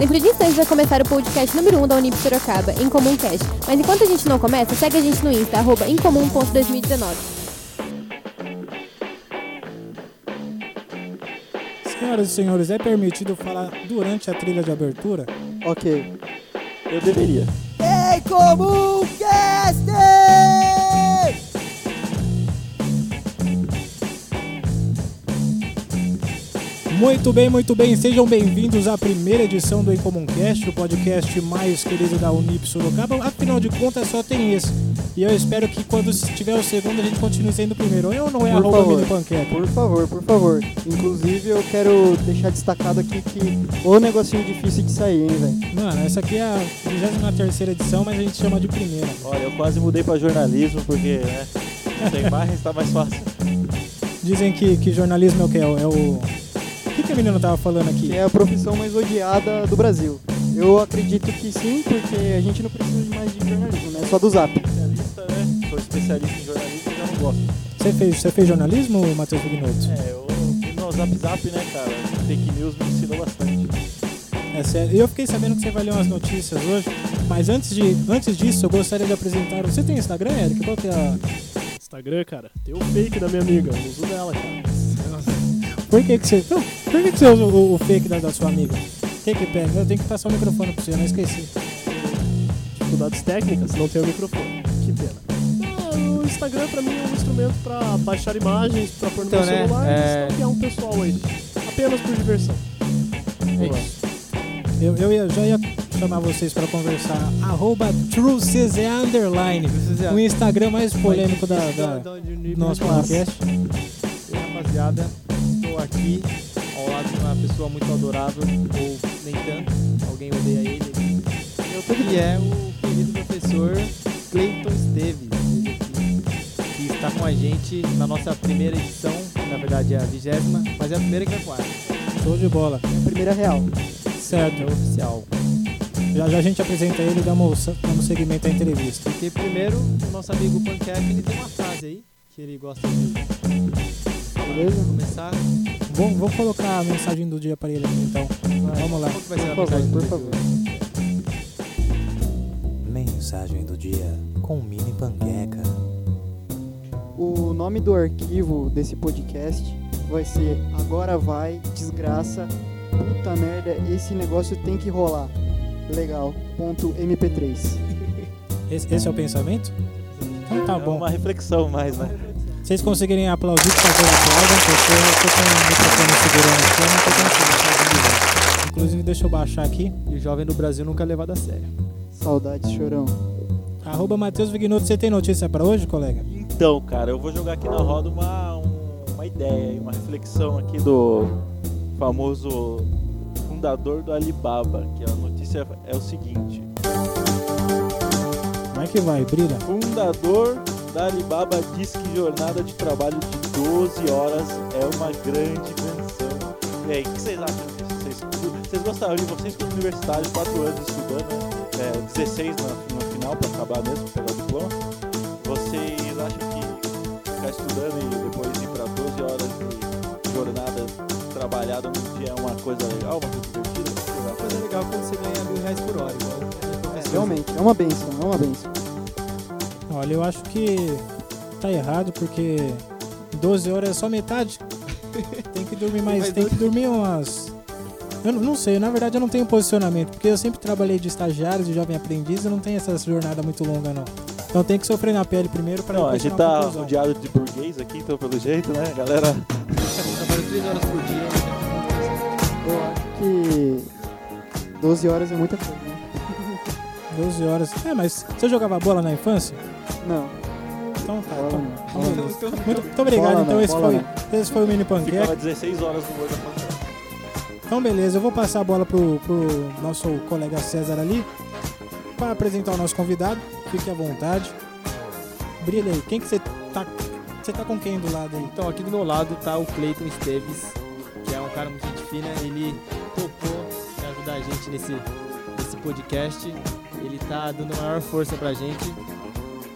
Dentro de instantes vai começar o podcast número 1 um da Unip Sorocaba, Incomumcast. Mas enquanto a gente não começa, segue a gente no Insta, arroba incomum.2019. Senhoras e senhores, é permitido falar durante a trilha de abertura? Ok. Eu deveria. Em Comum Muito bem, muito bem. Sejam bem-vindos à primeira edição do Incomuncast, o podcast mais querido da Unip Sorocaba. Afinal de contas, só tem esse. E eu espero que quando tiver o segundo, a gente continue sendo o primeiro. Eu não é Por arroba mini panqueca. Por favor, por favor. Inclusive, eu quero deixar destacado aqui que o negocinho difícil de sair, hein, velho. Mano, essa aqui é a 23 edição, mas a gente chama de primeira. Olha, eu quase mudei pra jornalismo porque, né? Sem imagens tá mais fácil. Dizem que, que jornalismo é o que? É o. que, que a menina tava falando aqui? É a profissão mais odiada do Brasil. Eu acredito que sim, porque a gente não precisa de mais de jornalismo, né? Só do zap. Especialista, né? Sou especialista em jornalismo e já não gosto. Você fez, você fez jornalismo, Matheus Vignoto? É, eu fui no Zap Zap, né, cara? Fake news me ensinou bastante. É sério. E eu fiquei sabendo que você vai ler umas notícias hoje, mas antes, de, antes disso, eu gostaria de apresentar. Você tem Instagram, Eric? Qual que é a. Instagram, cara, tem o fake da minha amiga, eu uso dela, cara. Por que, que você. Não, por que, que você usa o, o fake da, da sua amiga? O que que pega? Eu tenho que passar o microfone pra você, eu não esqueci. Dificuldades técnicas, não tem o microfone. Que pena. O Instagram pra mim é um instrumento pra baixar imagens, pra pôr no Então, meu né, celular é- e stalkear um pessoal aí. Apenas por diversão. É isso. Eu, eu ia- já ia chamar vocês pra conversar. Arroba TrueCZ Underline. O Instagram mais polêmico da, da, do nosso podcast. E aí, rapaziada, aqui ao lado de uma pessoa muito adorável, ou nem tanto, alguém odeia ele. Que é o querido professor Cleiton Esteves, que está com a gente na nossa primeira edição, na verdade é a vigésima, mas é a primeira que pro ar. Show de bola. É a primeira real. Certo. É oficial. Já, já a gente apresenta ele e damos, damos seguimento à entrevista. Porque primeiro, o nosso amigo Panqueca, ele tem uma frase aí, que ele gosta de Beleza? começar. Vou, vou colocar a mensagem do dia para ele aqui então. Vamos lá. Qual que vai ser a Por favor, mensagem por do favor. Mensagem do dia com mini panqueca. O nome do arquivo desse podcast vai ser Agora Vai, Desgraça, Puta Merda, esse negócio tem que rolar. Legal. Ponto MP3. Esse, esse é o pensamento? Então tá é bom. uma reflexão mais, né? Vocês conseguirem aplaudir, por favor, aplaudam, porque eu tô com o microfone segurando aqui, eu não tô conseguindo. Inclusive, deixa eu baixar aqui. E o jovem no Brasil nunca é levado a sério. Saudades, chorão. Arroba Matheus Vignoto, você tem notícia pra hoje, colega? Então, cara, eu vou jogar aqui na roda uma, um- uma ideia, uma reflexão aqui do famoso fundador do Alibaba, que a notícia é o seguinte. Vai que vai, brilha. Fundador da Alibaba diz que jornada de trabalho de 12 horas é uma grande invenção. E aí, o que vocês acham disso? Vocês, vocês gostariam, vocês como universitários, 4 anos estudando, é, 16 na, no final para acabar mesmo, pegar o diploma, vocês acham que ficar estudando e depois ir para 12 horas de jornada trabalhada num dia é uma coisa legal, uma coisa divertida? Uma coisa legal quando você ganha mil reais por hora. Igual É, realmente, é uma benção, é uma benção. Olha, eu acho que tá errado, porque 12 horas é só metade. Tem que dormir mais, Mas tem que dormir umas... Eu não- sei, na verdade eu não tenho posicionamento, porque eu sempre trabalhei de estagiário, de jovem aprendiz, eu não tenho essa jornada muito longa, não. Então tem que sofrer na pele primeiro para Não, a gente tá conclusão. rodeado de burguês aqui, então pelo jeito, né, galera? Trabalho 3 horas por dia. Eu acho que 12 horas é muita coisa? 12 horas. É, mas você jogava bola na infância? Não, Então tá. bola Então, não. então Bola beleza. não. Muito, muito obrigado, Bola então não, esse bola foi, esse foi o Mini Ficava Panqueca. 16 horas no of Warcraft. Então beleza, eu vou passar a bola pro, pro nosso colega César ali para apresentar o nosso convidado. Fique à vontade. Brilha aí. Quem que você tá. Você tá com quem do lado aí? Então, aqui do meu lado tá o Cleiton Esteves, que é um cara muito gente fina. Ele topou me ajudar a gente nesse, nesse podcast. Tá dando a maior força pra gente.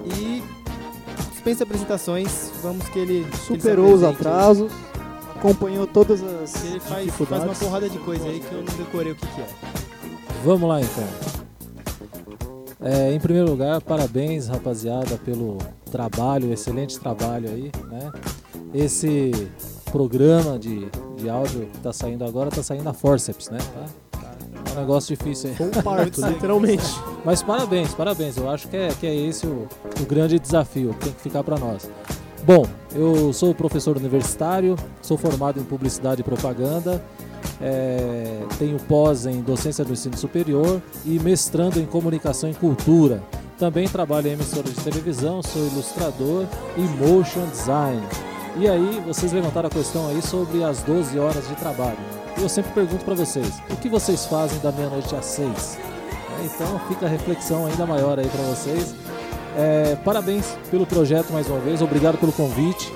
E dispensa apresentações, vamos que ele que ele Superou os atrasos, acompanhou todas as Ele faz, faz uma porrada de coisa aí que eu não decorei o que, que é. Vamos lá então. É, em primeiro lugar, parabéns rapaziada pelo trabalho, excelente trabalho aí, né? Esse programa de, de áudio que tá saindo agora tá saindo a forceps, né? Tá? Um negócio difícil aí. Foi um parto, literalmente. Mas parabéns, parabéns. Eu acho que é, que é esse o, o grande desafio que tem que ficar para nós. Bom, eu sou professor universitário, sou formado em publicidade e propaganda, é, tenho pós em docência do ensino superior e mestrando em comunicação e cultura. Também trabalho em emissora de televisão, sou ilustrador e motion design. E aí, vocês levantaram a questão aí sobre as 12 horas de trabalho. Eu sempre pergunto para vocês, o que vocês fazem da meia-noite às 6? É, então fica a reflexão ainda maior aí para vocês. É, parabéns pelo projeto mais uma vez, obrigado pelo convite.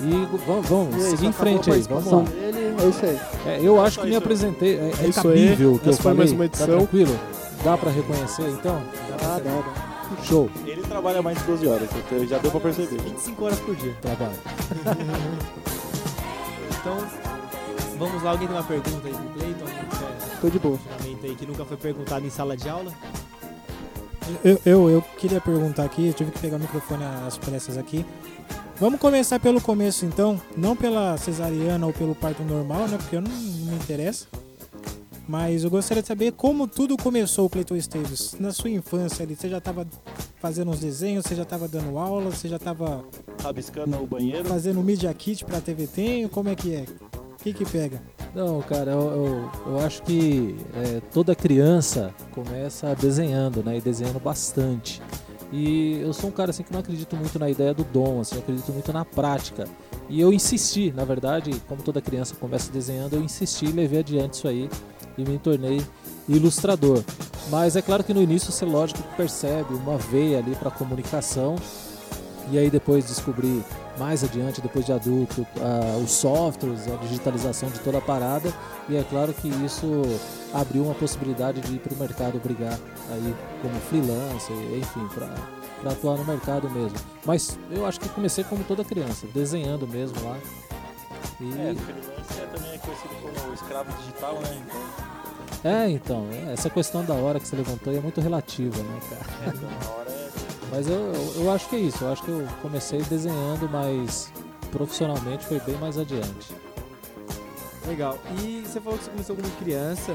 E vamos, vamos E aí, seguir em frente aí, vamos lá. dele, é isso aí. É, eu acho que me apresentei, é, é isso cabível aí. o que eu falei, mais uma tá edição. tranquilo? Dá para reconhecer então? Dá, dá, dá. Show, Ele trabalha mais de 12 horas, então já deu pra perceber. 25 horas por dia. trabalho. Então, vamos lá. Alguém tem uma pergunta aí pro Cleiton? Tô de boa. aí que nunca foi perguntado em sala de aula? Eu, eu, eu queria perguntar aqui, eu tive que pegar o microfone às pressas aqui. Vamos começar pelo começo então, não pela cesariana ou pelo parto normal, né? Porque eu não, não me interessa. Mas eu gostaria de saber como tudo começou, Cleiton Esteves. Na sua infância ali, você já estava fazendo uns desenhos, você já estava dando aula, você já estava Rabiscando o banheiro. fazendo Media Kit pra TV Tem, como é que é? O que que pega? Não, cara, eu, eu, eu acho que é, toda criança começa desenhando, né? E desenhando bastante. E eu sou um cara assim que não acredito muito na ideia do dom, assim, eu acredito muito na prática. E eu insisti, na verdade, como toda criança começa desenhando, eu insisti e levei adiante isso aí e me tornei ilustrador. Mas é claro que no início você lógico percebe uma veia ali para comunicação e aí depois descobri mais adiante, depois de adulto, ah, os softwares, a digitalização de toda a parada e é claro que isso abriu uma possibilidade de ir para o mercado brigar aí como freelancer, enfim, para atuar no mercado mesmo. Mas eu acho que comecei como toda criança, desenhando mesmo lá. E, É, freelancer também é conhecido como escravo digital, né? Então, é, então, é, essa questão da hora que você levantou é muito relativa, né, cara? então na hora é. Mas eu, eu, eu acho que é isso. Eu acho que eu comecei desenhando, mas profissionalmente foi bem mais adiante. Legal. E você falou que você começou como criança.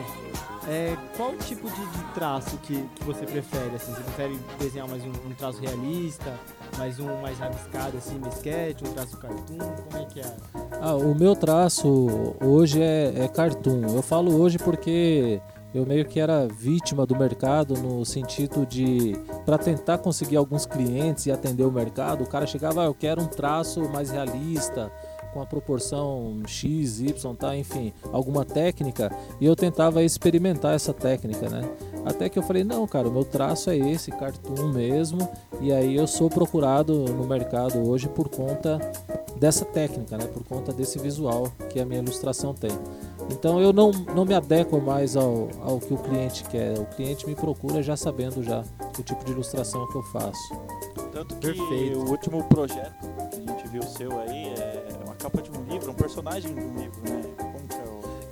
É, qual tipo de, de traço que, que você prefere? Assim, você prefere desenhar mais um, um traço realista, mais um mais rabiscado, assim, sketch, um traço cartoon? Como é que é? Ah, o meu traço hoje é, é cartoon. Eu falo hoje porque eu meio que era vítima do mercado no sentido de para tentar conseguir alguns clientes e atender o mercado, o cara chegava, ah, eu quero um traço mais realista, com a proporção X, Y, tá, enfim, alguma técnica, e eu tentava experimentar essa técnica, né? Até que eu falei, não, cara, o meu traço é esse, cartoon mesmo, e aí eu sou procurado no mercado hoje por conta dessa técnica, né? Por conta desse visual que a minha ilustração tem. Então eu não, não me adequo mais ao, ao que o cliente quer. O cliente me procura já sabendo já o tipo de ilustração que eu faço. Tanto que Perfeito. o último projeto que a gente viu seu aí é uma capa de um livro, um personagem de um livro, né?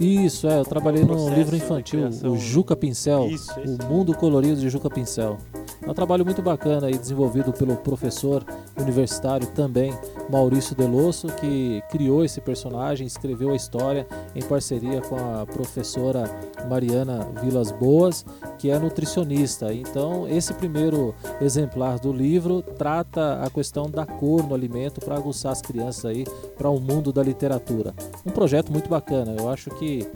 Isso, é, eu trabalhei processo livro infantil, o Juca Pincel. Isso, esse O Mundo Colorido de Juca Pincel. É um trabalho muito bacana aí, desenvolvido pelo professor universitário também, Maurício Delosso, que criou esse personagem, escreveu a história em parceria com a professora Mariana Vilas Boas, que é nutricionista. Então, esse primeiro exemplar do livro trata a questão da cor no alimento para aguçar as crianças aí para o mundo da literatura. Um projeto muito bacana, eu acho que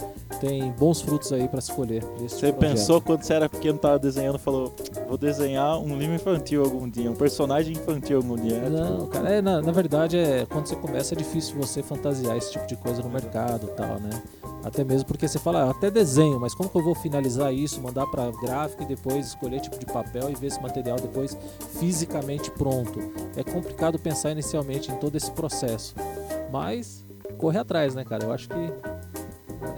tem bons frutos aí para se colher. desse Você pensou quando você era pequeno, tava desenhando, falou: vou desenhar um livro infantil algum dia, um personagem infantil algum dia. Não, cara, é, na, na verdade, é, quando você começa é difícil você fantasiar esse tipo de coisa no mercado tal, né? Até mesmo porque você fala, ah, até desenho, mas como que eu vou finalizar isso, mandar para gráfica e depois escolher tipo de papel e ver esse material depois fisicamente pronto? É complicado pensar inicialmente em todo esse processo. Mas correr atrás, né, cara? Eu acho que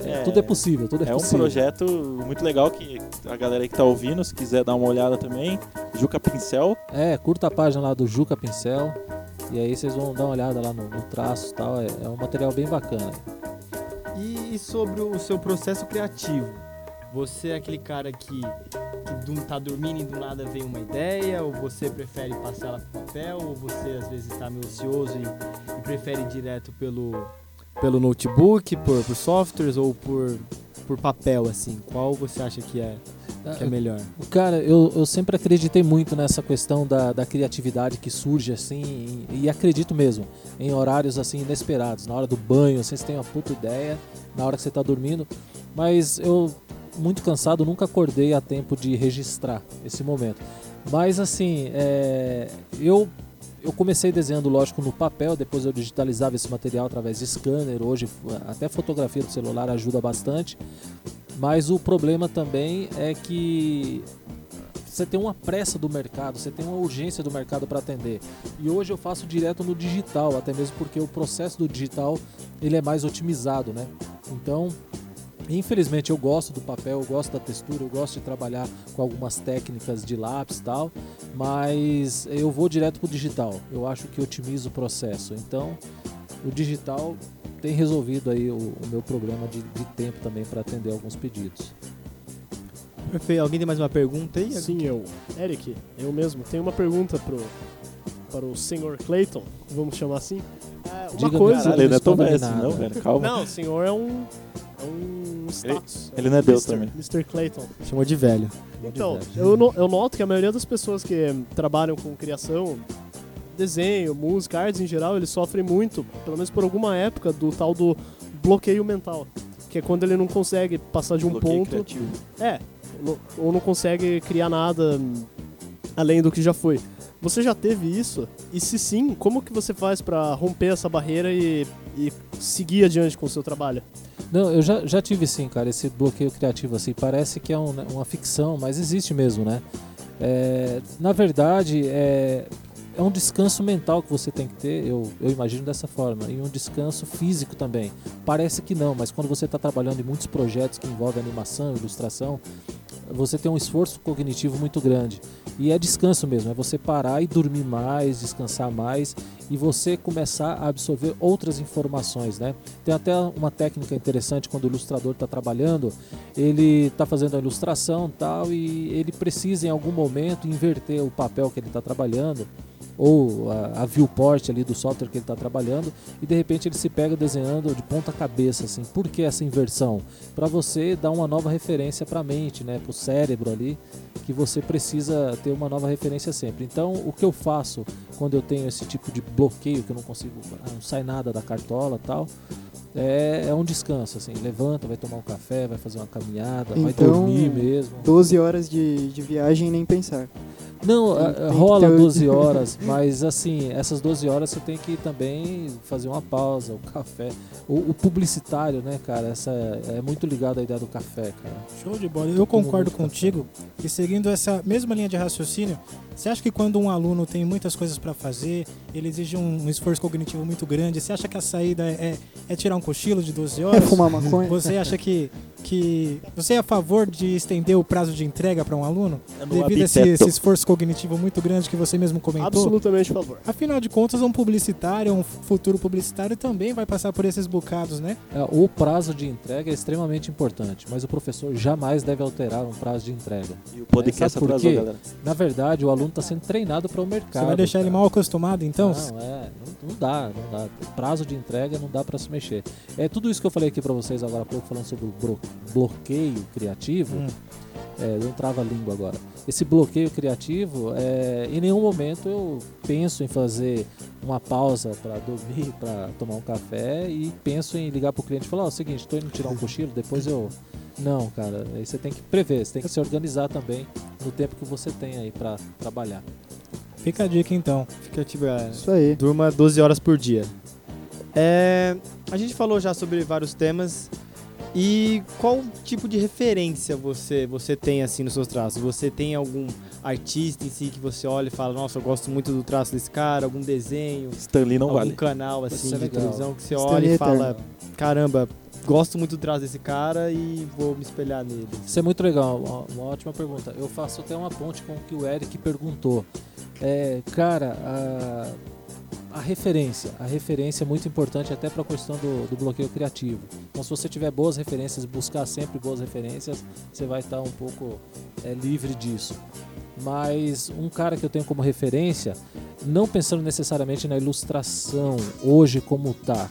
é, É, tudo é possível, tudo é, É um possível. projeto muito legal que a galera aí que tá ouvindo, se quiser dar uma olhada também, Juca Pincel. É, curta a página lá do Juca Pincel. E aí vocês vão dar uma olhada lá no, no traço e tal. É, é um material bem bacana. E sobre o seu processo criativo? Você é aquele cara que, que tá dormindo e do nada vem uma ideia? Ou você prefere passar ela pro papel? Ou você às vezes está meio ocioso e, e prefere ir direto pelo, pelo notebook, por, por softwares ou por, por papel, assim? Qual você acha que é, que é melhor? Cara, eu, eu sempre acreditei muito nessa questão da, da criatividade que surge assim, e, e acredito mesmo, em horários assim inesperados. Na hora do banho, assim, você tem uma puta ideia, na hora que você tá dormindo. Mas eu, muito cansado, nunca acordei a tempo de registrar esse momento. Mas assim, é, eu, eu comecei desenhando, lógico, no papel, depois eu digitalizava esse material através de scanner. Hoje, até fotografia do celular ajuda bastante. Mas o problema também é que você tem uma pressa do mercado, você tem uma urgência do mercado para atender. E hoje eu faço direto no digital, até mesmo porque o processo do digital ele é mais otimizado, né? Então, infelizmente eu gosto do papel, eu gosto da textura, eu gosto de trabalhar com algumas técnicas de lápis e tal, mas eu vou direto pro digital. Eu acho que otimiza o processo. Então, o digital tem resolvido aí o, o meu problema de, de tempo também para atender alguns pedidos. Perfeito. Alguém tem mais uma pergunta aí? Sim, eu. Eric, eu mesmo. Tenho uma pergunta pro, para o senhor Clayton, vamos chamar assim. É, uma Diga, coisa. Caralho, ele não é tão Não velho. Calma. Não, o senhor é um. É um status. ele não é Deus também. Mr. Clayton. Chamou de velho. Então, eu, no- eu noto que a maioria das pessoas que trabalham com criação, desenho, música, artes em geral, eles sofrem muito, pelo menos por alguma época, do tal do bloqueio mental. Que é quando ele não consegue passar de um Bloqueio ponto. criativo. É, ou não consegue criar nada além do que já foi. Você já teve isso? E se sim, como que você faz pra romper essa barreira e, e seguir adiante com o seu trabalho? Não, eu já, já tive sim, cara, esse bloqueio criativo assim. Parece que é um- uma ficção, mas existe mesmo, né? É, na verdade, é, é um descanso mental que você tem que ter, eu, eu imagino dessa forma, e um descanso físico também. Parece que não, mas quando você está trabalhando em muitos projetos que envolvem animação, ilustração, você tem um esforço cognitivo muito grande. E é descanso mesmo, é você parar e dormir mais, descansar mais e você começar a absorver outras informações, né? Tem até uma técnica interessante quando o ilustrador está trabalhando, ele está fazendo a ilustração tal e ele precisa em algum momento inverter o papel que ele está trabalhando ou a, a viewport ali do software que ele está trabalhando e de repente ele se pega desenhando de ponta cabeça assim. Por que essa inversão? Para você dar uma nova referência para a mente, né, para o cérebro ali, que você precisa ter uma nova referência sempre. Então, o que eu faço quando eu tenho esse tipo de bloqueio que eu não consigo, não sai nada da cartola, tal, é, é um descanso assim. Levanta, vai tomar um café, vai fazer uma caminhada, vai Então, dormir mesmo. 12 horas de, de viagem nem pensar. Não, Tem- tem rola ter o- 12 horas, mas assim, essas 12 horas você tem que também fazer uma pausa, o café. O, o publicitário, né, cara, essa é, é muito ligado à ideia do café, cara. Show de bola. Eu concordo contigo. E seguindo essa mesma linha de raciocínio, você acha que quando um aluno tem muitas coisas para fazer, ele exige um esforço cognitivo muito grande, você acha que a saída é, é tirar um cochilo de 12 É horas? fumar maconha? Você acha que, que. Você é a favor de estender o prazo de entrega para um aluno? É Devido a esse, esse esforço cognitivo muito grande que você mesmo comentou? Absolutamente, por favor. Afinal de contas, um publicitário, um futuro publicitário também vai passar por esses bocados, né? É, O prazo de entrega é extremamente importante, mas o professor jamais deve alterar um prazo de entrega. E o podcast Sabe por quê? galera. Na verdade, o aluno está sendo treinado para o mercado. Você vai deixar ele cara. mal acostumado, então? Não, é, não, não dá, não dá. Prazo de entrega não dá para se mexer. É tudo isso que eu falei aqui para vocês agora há pouco, falando sobre o blo- bloqueio criativo. Hum. É, não trava a língua agora. Esse bloqueio criativo, é, em nenhum momento eu penso em fazer uma pausa para dormir, para tomar um café e penso em ligar pro cliente e falar: Ó, é o seguinte, estou indo tirar um cochilo, depois eu. Não, cara, aí você tem que prever, você tem que se organizar também no tempo que você tem aí para trabalhar. Fica a dica então. Fica é, Isso aí. durma 12 horas por dia. É, a gente falou já sobre vários temas. E qual tipo de referência você, você tem assim nos seus traços? Você tem algum artista em si que você olha e fala, nossa, eu gosto muito do traço desse cara, algum desenho, Stanley não algum vale. canal assim é de televisão que você Stanley olha e Eterno. fala, caramba, gosto muito do traço desse cara e vou me espelhar nele. Isso é muito legal, uma, uma ótima pergunta. Eu faço até uma ponte com o que o Eric perguntou. É, cara, a- a referência. A referência é muito importante até para a questão do, do bloqueio criativo. Então, se você tiver boas referências, buscar sempre boas referências, você vai estar um pouco é, livre disso. Mas um cara que eu tenho como referência, não pensando necessariamente na ilustração hoje como tá,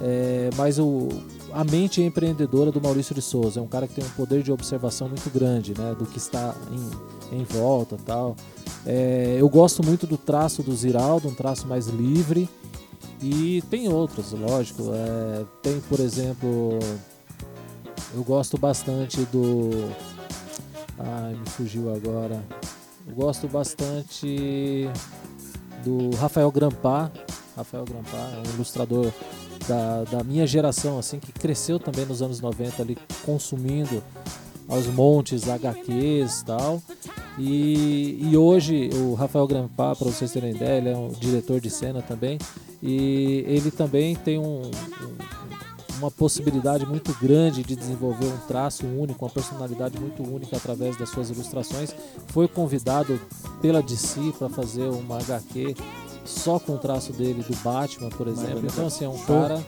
é, mas o, a mente empreendedora do Maurício de Souza é um cara que tem um poder de observação muito grande, né, do que está em, em volta, tal. É, eu gosto muito do traço do Ziraldo, um traço mais livre. E tem outros, lógico. É, tem, por exemplo, eu gosto bastante do. Ai, me fugiu agora. Eu gosto bastante do Rafael Grampar. Rafael Grampar é um ilustrador da, da minha geração, assim, que cresceu também nos anos 90 ali consumindo aos montes HQs tal. E, e hoje o Rafael Grampar, para vocês terem ideia, ele é um diretor de cena também. E ele também tem um, um, uma possibilidade muito grande de desenvolver um traço único, uma personalidade muito única através das suas ilustrações. Foi convidado pela DC para fazer uma HQ só com o traço dele do Batman, por exemplo. Então assim, é um cara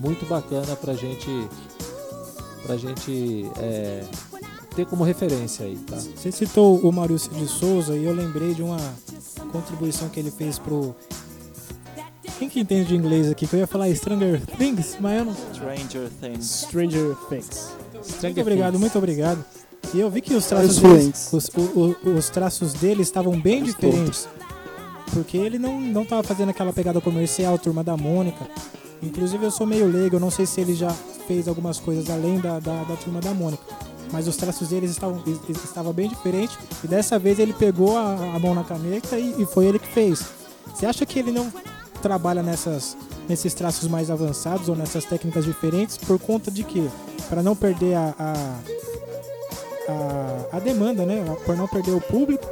muito bacana pra gente pra gente é, ter como referência aí, tá? Você citou o Maurício de Souza e eu lembrei de uma contribuição que ele fez pro quem que entende de inglês aqui? Que eu ia falar Stranger Things, mas eu não. Stranger Things. Stranger Things. Muito obrigado, muito obrigado. E eu vi que os traços, deles, os, o- o- os traços dele estavam bem diferentes. Porque ele não, não tava fazendo aquela pegada comercial, turma da Mônica. Inclusive eu sou meio leigo, eu não sei se ele já fez algumas coisas além da, da, da turma da Mônica. Mas os traços deles estavam, es- es- estavam bem diferentes. E dessa vez ele pegou a, a mão na caneta e, e foi ele que fez. Você acha que ele não trabalha nessas, nesses traços mais avançados ou nessas técnicas diferentes por conta de quê? Para não perder a, a, a, a demanda, né? Por não perder o público?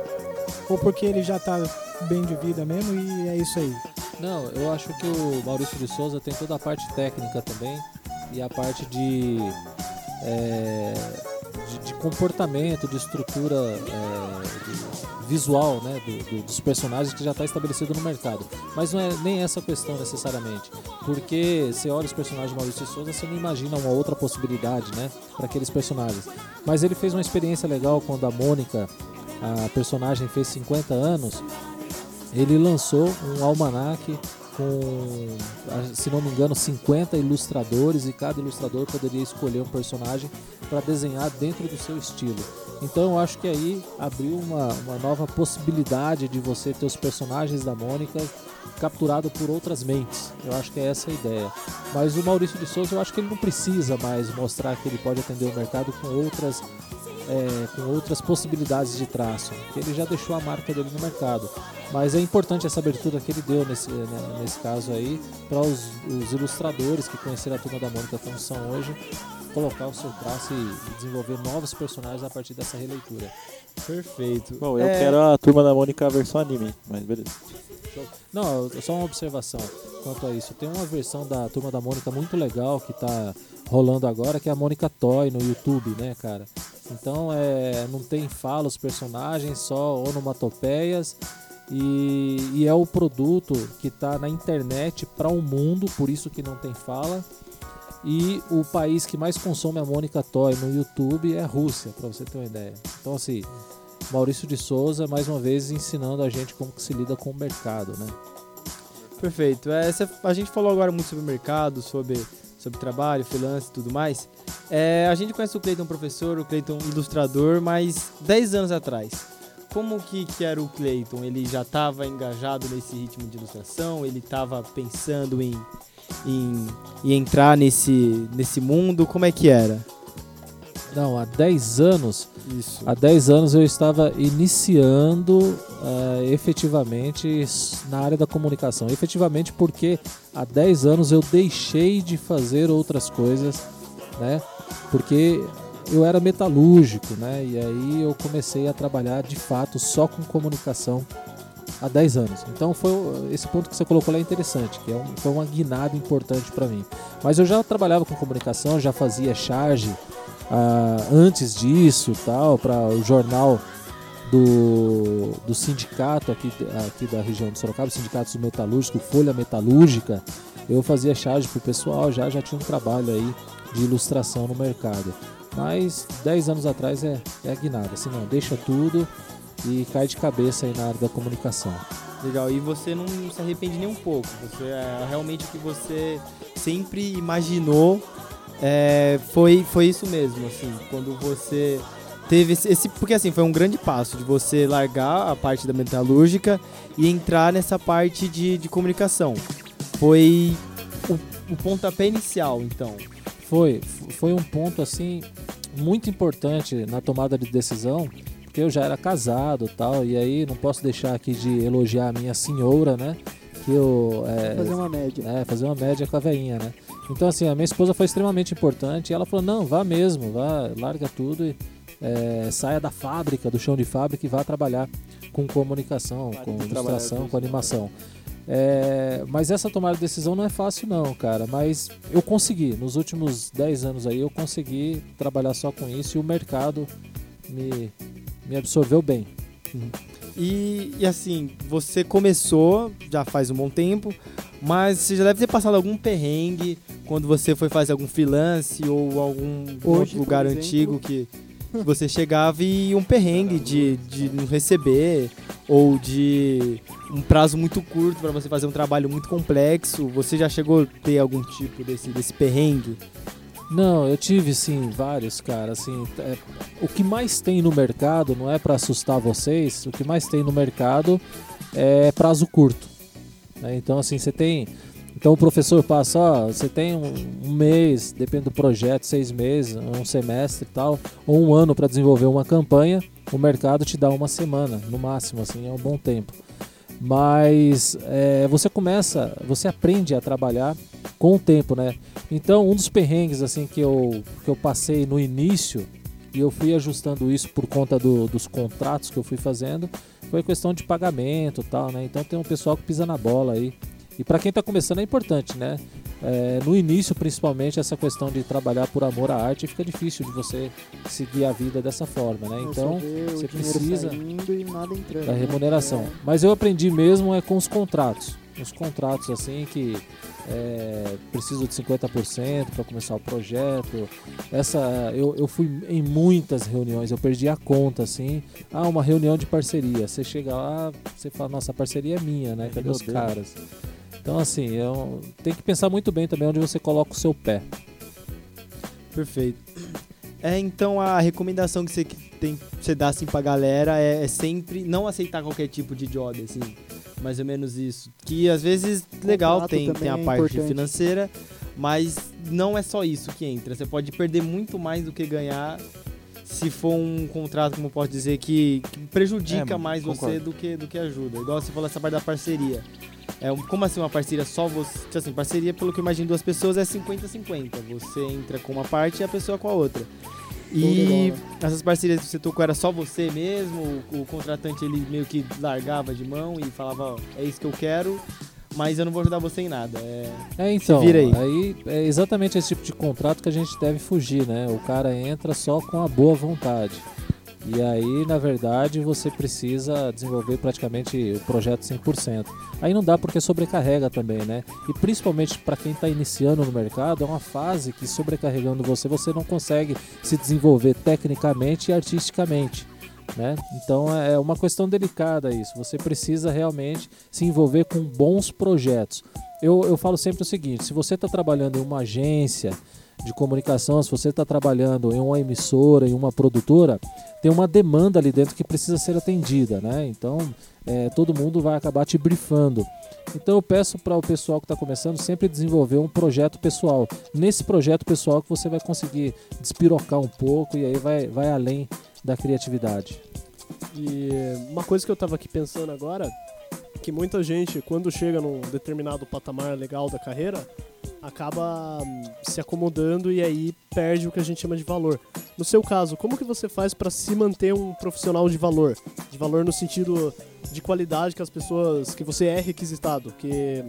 Ou porque ele já tá bem de vida mesmo e é isso aí? Não, eu acho que o Maurício de Souza tem toda a parte técnica também e a parte de, é, de, de comportamento, de estrutura é, de- visual né, do- do- dos personagens que já está estabelecido no mercado. Mas não é nem essa questão necessariamente, porque você olha os personagens de Maurício de Souza, você não imagina uma outra possibilidade né, para aqueles personagens. Mas ele fez uma experiência legal quando a Mônica, a personagem, fez 50 anos ele lançou um almanaque com, se não me engano, 50 ilustradores e cada ilustrador poderia escolher um personagem para desenhar dentro do seu estilo. Então eu acho que aí abriu uma, uma nova possibilidade de você ter os personagens da Mônica capturado por outras mentes. Eu acho que é essa a ideia. Mas o Maurício de Souza, eu acho que ele não precisa mais mostrar que ele pode atender o mercado com outras é, com outras possibilidades de traço, que ele já deixou a marca dele no mercado. Mas é importante essa abertura que ele deu nesse, né, nesse caso aí, para os, os ilustradores que conheceram a turma da Mônica como são hoje, colocar o seu traço e desenvolver novos personagens a partir dessa releitura. Perfeito. Bom, eu É, quero a turma da Mônica versão anime, mas beleza. Não, só uma observação quanto a isso. Tem uma versão da Turma da Mônica muito legal que tá rolando agora, que é a Mônica Toy no YouTube, né, cara? Então é, não tem fala os personagens, só onomatopeias. E, e é o produto que tá na internet para o mundo, por isso que não tem fala. E o país que mais consome a Mônica Toy no YouTube é a Rússia, para você ter uma ideia. Então assim, Maurício de Souza, mais uma vez, ensinando a gente como que se lida com o mercado, né? Perfeito. É, a gente falou agora muito sobre o mercado, sobre, sobre trabalho, freelance e tudo mais. É, a gente conhece o Cleiton professor, o Cleiton ilustrador, mas 10 anos atrás. Como que, que era o Cleiton? Ele já estava engajado nesse ritmo de ilustração? Ele estava pensando em, em, em entrar nesse, nesse mundo? Como é que era? Não, há 10 anos, Isso. há 10 anos eu estava iniciando eh, efetivamente na área da comunicação. Efetivamente porque há 10 anos eu deixei de fazer outras coisas, né? Porque eu era metalúrgico, né? E aí eu comecei a trabalhar de fato só com comunicação há 10 anos. Então foi esse ponto que você colocou lá é interessante, que é um, foi uma guinada importante para mim. Mas eu já trabalhava com comunicação, já fazia charge ah, antes disso, tal, para o jornal do, do sindicato aqui, aqui da região de Sorocaba, sindicatos metalúrgicos, Folha Metalúrgica, eu fazia charge pro pessoal, já já tinha um trabalho aí de ilustração no mercado. Mas 10 anos atrás é, é guinada, assim não, deixa tudo e cai de cabeça aí na área da comunicação. Legal, e você não se arrepende nem um pouco. Você é realmente o que você sempre imaginou. É, foi, foi isso mesmo, assim, quando você teve esse, esse- Porque assim, foi um grande passo de você largar a parte da metalúrgica e entrar nessa parte de, de comunicação. Foi o, o pontapé inicial, então. Foi, foi um ponto assim muito importante na tomada de decisão, porque eu já era casado e tal, e aí não posso deixar aqui de elogiar a minha senhora, né? Que eu é, Fazer uma média. é, fazer uma média com a veinha, né? Então, assim, a minha esposa foi extremamente importante e ela falou: não, vá mesmo, vá, larga tudo e é, saia da fábrica, do chão de fábrica e vá trabalhar com comunicação, Pare com ilustração, com animação. É, mas essa tomada de decisão não é fácil, não, cara. Mas eu consegui, nos últimos 10 anos aí, eu consegui trabalhar só com isso e o mercado me, me absorveu bem. E, e assim, você começou já faz um bom tempo, mas você já deve ter passado algum perrengue quando você foi fazer algum freelance ou algum Hoje, outro lugar exemplo. antigo que você chegava e um perrengue de, de não receber ou de um prazo muito curto para você fazer um trabalho muito complexo. Você já chegou a ter algum tipo desse, desse perrengue? Não, eu tive sim vários, cara. Assim, é, o que mais tem no mercado não é para assustar vocês. O que mais tem no mercado é prazo curto. né? Então, assim, você tem. Então o professor passa, ó, você tem um, mês, depende do projeto, seis meses, um semestre e tal, ou um ano para desenvolver uma campanha. O mercado te dá uma semana, no máximo, assim, é um bom tempo. Mas é, você começa, você aprende a trabalhar com o tempo, né? Então, um dos perrengues assim que eu, que eu passei no início e eu fui ajustando isso por conta do- dos contratos que eu fui fazendo, foi questão de pagamento, tal, né? Então tem um pessoal que pisa na bola aí. E para quem está começando é importante, né? É, no início, principalmente, essa questão de trabalhar por amor à arte fica difícil de você seguir a vida dessa forma, né? É Então, você precisa entrando. da né? remuneração. É, Mas eu aprendi mesmo é com os contratos. Os contratos assim que é, preciso de 50% para começar o projeto. Essa eu, eu fui em muitas reuniões, eu perdi a conta assim. Ah, uma reunião de parceria. Você chega lá, você fala, nossa, a parceria é minha, né? Cadê meu os Deus. Então assim, eu, tem que pensar muito bem também onde você coloca o seu pé. Perfeito. É, então a recomendação que você tem você dá assim pra galera é, é sempre não aceitar qualquer tipo de job, assim. Mais ou menos isso. Que às vezes legal tem, tem a é parte importante. financeira, mas não é só isso que entra. Você pode perder muito mais do que ganhar se for um contrato, como posso dizer, que, que prejudica É, mais você concordo. do que, do que ajuda. Igual você falou essa parte da parceria. É, como assim uma parceria só você. tipo Assim, parceria, pelo que eu imagino, duas pessoas é 50-50. Você entra com uma parte e a pessoa com a outra. E essas parcerias que você tocou era só você mesmo? O, o contratante ele meio que largava de mão e falava, ó, é isso que eu quero, mas eu não vou ajudar você em nada. É, É, então, vira aí. é exatamente esse tipo de contrato que a gente deve fugir, né? O cara entra só com a boa vontade. E aí, na verdade, você precisa desenvolver praticamente o projeto 100%. Aí não dá porque sobrecarrega também, né? E principalmente para quem está iniciando no mercado, é uma fase que sobrecarregando você, você não consegue se desenvolver tecnicamente e artisticamente. Né? Então é uma questão delicada isso. Você precisa realmente se envolver com bons projetos. Eu, eu falo sempre o seguinte: se você está trabalhando em uma agência de comunicação, se você está trabalhando em uma emissora, em uma produtora, tem uma demanda ali dentro que precisa ser atendida, né? Então é, todo mundo vai acabar te brifando. Então eu peço para o pessoal que está começando sempre desenvolver um projeto pessoal. Nesse projeto pessoal que você vai conseguir despirocar um pouco e aí vai, vai além da criatividade. E uma coisa que eu tava aqui pensando agora, que muita gente, quando chega num determinado patamar legal da carreira, acaba hum, se acomodando e aí perde o que a gente chama de valor. No seu caso, como que você faz para se manter um profissional de valor? De valor no sentido de qualidade que as pessoas, que você é requisitado, que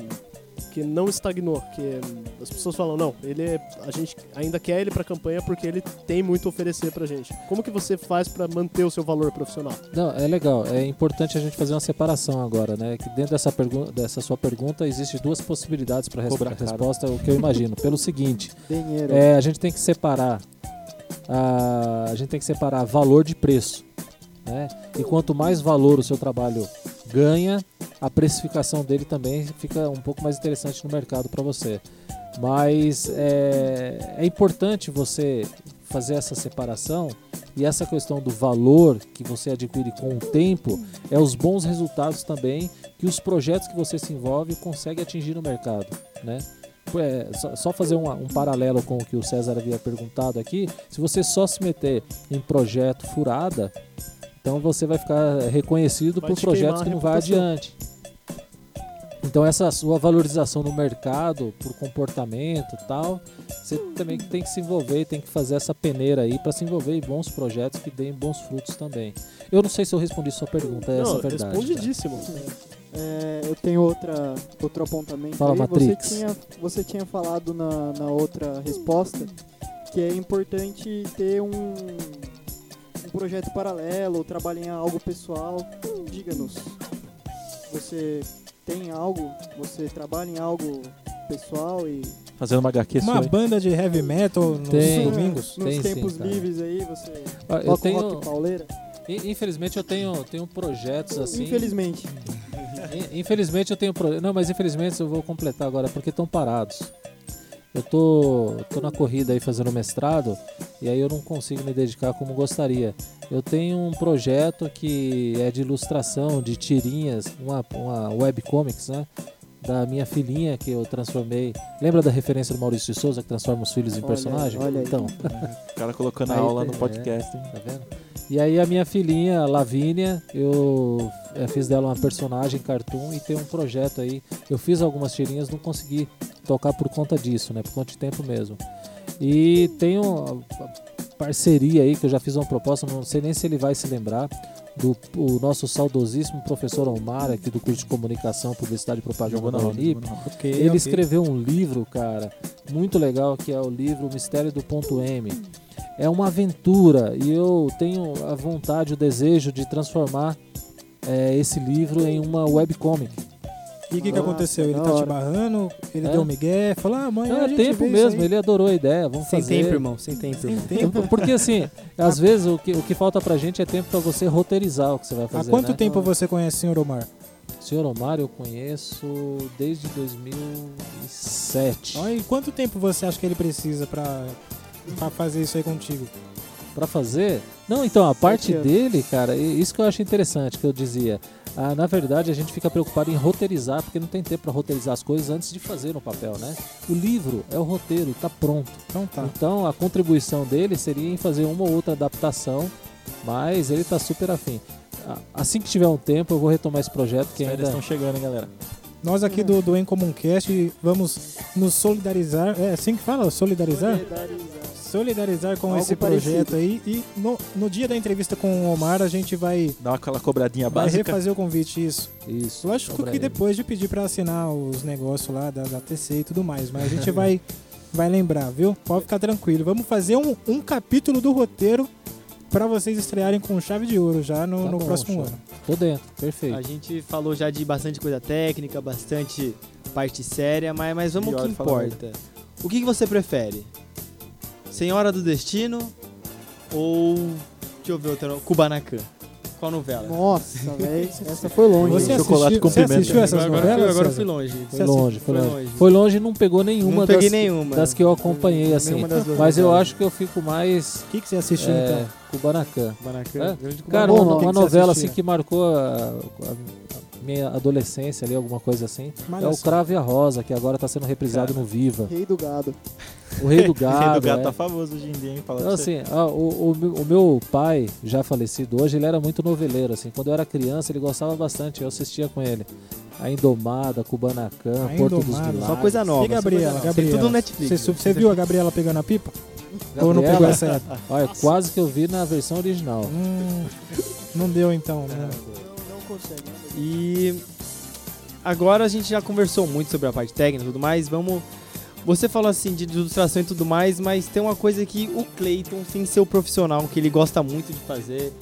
que não estagnou, que as pessoas falam, não, ele a gente ainda quer ele pra campanha porque ele tem muito a oferecer pra gente. Como que você faz pra manter o seu valor profissional? Não, é legal. É importante a gente fazer uma separação agora, né? Que dentro dessa, pergu- dessa sua pergunta existe duas possibilidades para a resposta, o que eu imagino. Pelo seguinte, Dinheiro. é, a gente tem que separar a, a gente tem que separar valor de preço, né? E quanto mais valor o seu trabalho ganha, a precificação dele também fica um pouco mais interessante no mercado para você. Mas é, é importante você fazer essa separação e essa questão do valor que você adquire com o tempo é os bons resultados também que os projetos que você se envolve consegue atingir no mercado, né? É, só, só fazer um, um paralelo com o que o César havia perguntado aqui, se você só se meter em projeto furada, então você vai ficar reconhecido Vai por projetos que não vai adiante. Então essa sua valorização no mercado por comportamento e tal, você também tem que se envolver, tem que fazer essa peneira aí para se envolver em bons projetos que deem bons frutos também. Eu não sei se eu respondi sua pergunta, essa é não, a verdade. respondidíssimo. É, eu tenho outra, outro apontamento Fala, aí. Matrix. Você tinha, você tinha falado na, na outra resposta que é importante ter um, um projeto paralelo, trabalhar em algo pessoal. Diga-nos, você tem algo? Você trabalha em algo pessoal e Fazendo uma HQ Uma sua, banda de heavy metal nos Tem. domingos. nos Tem sim, tempos cara. livres aí você Eu toca tenho, rock pauleira? in- infelizmente eu tenho, tenho projetos assim. Infelizmente. In- Infelizmente eu tenho pro- Não, mas infelizmente eu vou completar agora porque estão parados. Eu tô, tô na corrida aí fazendo mestrado e aí eu não consigo me dedicar como gostaria. Eu tenho um projeto que é de ilustração, de tirinhas, uma, uma webcomics, né? Da minha filhinha que eu transformei. Lembra da referência do Maurício de Souza que transforma os filhos em Olha, personagem? olha aí. Então, O cara colocando a aula tem- no podcast, hein? Tá vendo? E aí a minha filhinha, Lavínia, eu eh, fiz dela uma personagem cartoon e tem um projeto aí. Eu fiz algumas tirinhas, não consegui tocar por conta disso, né? Por conta de tempo mesmo. E tenho a- a parceria aí, que eu já fiz uma proposta, não sei nem se ele vai se lembrar, do o nosso saudosíssimo professor Omar, aqui do curso de Comunicação, Publicidade e Propaganda da Unip. Ele escreveu um livro, cara, muito legal, que é o livro O Mistério do Ponto M. É uma aventura e eu tenho a vontade, o desejo de transformar eh, esse livro em uma webcomic. E o que, que aconteceu? Ele tá te barrando, ele É. deu um migué, falou, ah, mãe, Não, a é gente tempo mesmo, ele adorou a ideia, vamos Sem fazer. tempo, irmão, sem tempo. Sem tempo. Porque assim, às vezes o que, o que falta pra gente é tempo pra você roteirizar o que você vai Há fazer. quanto né? tempo você conhece o senhor Omar? Senhor Omar eu conheço desde 2007. Olha, e quanto tempo você acha que ele precisa pra, pra fazer isso aí contigo? Pra fazer? Não, então, a parte dele, cara, isso que eu acho interessante, que eu dizia. Ah, na verdade, a gente fica preocupado em roteirizar, porque não tem tempo pra roteirizar as coisas antes de fazer no papel, né? O livro é o roteiro, tá pronto. Então tá. Então, a contribuição dele seria em fazer uma ou outra adaptação, mas ele tá super afim. Ah, Assim que tiver um tempo, eu vou retomar esse projeto que Eles ainda... estão chegando, hein, galera? Nós aqui do, do Em Comum Cast vamos nos solidarizar. É assim que fala? Solidarizar? Solidarizar com Algo esse parecido. projeto aí. E no, no dia da entrevista com o Omar, a gente vai, Dá aquela cobradinha vai básica. refazer o convite, isso. Isso. Lógico cobra que ele. depois de pedir pra assinar os negócios lá da, da TC e tudo mais. Mas a gente vai, vai lembrar, viu? Pode ficar tranquilo. Vamos fazer um, um capítulo do roteiro pra vocês estrearem com chave de ouro já no, Tá no bom, próximo show. ano. Tô dentro, perfeito. A gente falou já de bastante coisa técnica, bastante parte séria, mas, mas vamos ao que importa. O que, que você prefere? Senhora do Destino ou. Deixa eu ver outra. Kubanacan. Qual novela? Nossa, velho, essa foi longe. Você? Chocolate assistiu, com você pimenta. assistiu essas agora, novelas? fui, agora fui longe. Foi longe, foi foi longe. longe. Foi longe e não pegou nenhuma Não peguei das, nenhuma. das que eu acompanhei, assim. Mas eu acho que eu fico mais O que, que você assistiu é, então? Kubanacan. Kubanacan. É? grande Cara, Kubanacan. uma, que uma que novela assistia? assim que marcou a, a minha adolescência ali, alguma coisa assim. É o Malhação. Cravo e a Rosa, que agora tá sendo reprisado no Viva. Rei do gado. O Rei do O Gado. Rei do Gato é. tá famoso hoje em dia, hein? Fala Então, assim, ah, o, o meu- o meu pai, já falecido hoje, ele era muito noveleiro, assim. Quando eu era criança, ele gostava bastante, eu assistia com ele. A Indomada, Kubanacan, A Porto dos. Milagres. Só coisa nova. E Gabriela. Gabriela? Tudo no Netflix. Você, você viu a Gabriela pegando a pipa? Ou não Gabriela, pegou essa época? Olha, quase que eu vi na versão original. Hum, não deu então, né? Não consegue. E agora a gente já conversou muito sobre a parte técnica e tudo mais, vamos... Você falou assim de ilustração e tudo mais, mas tem uma coisa que o Clayton, sem ser o profissional, que ele gosta muito de fazer,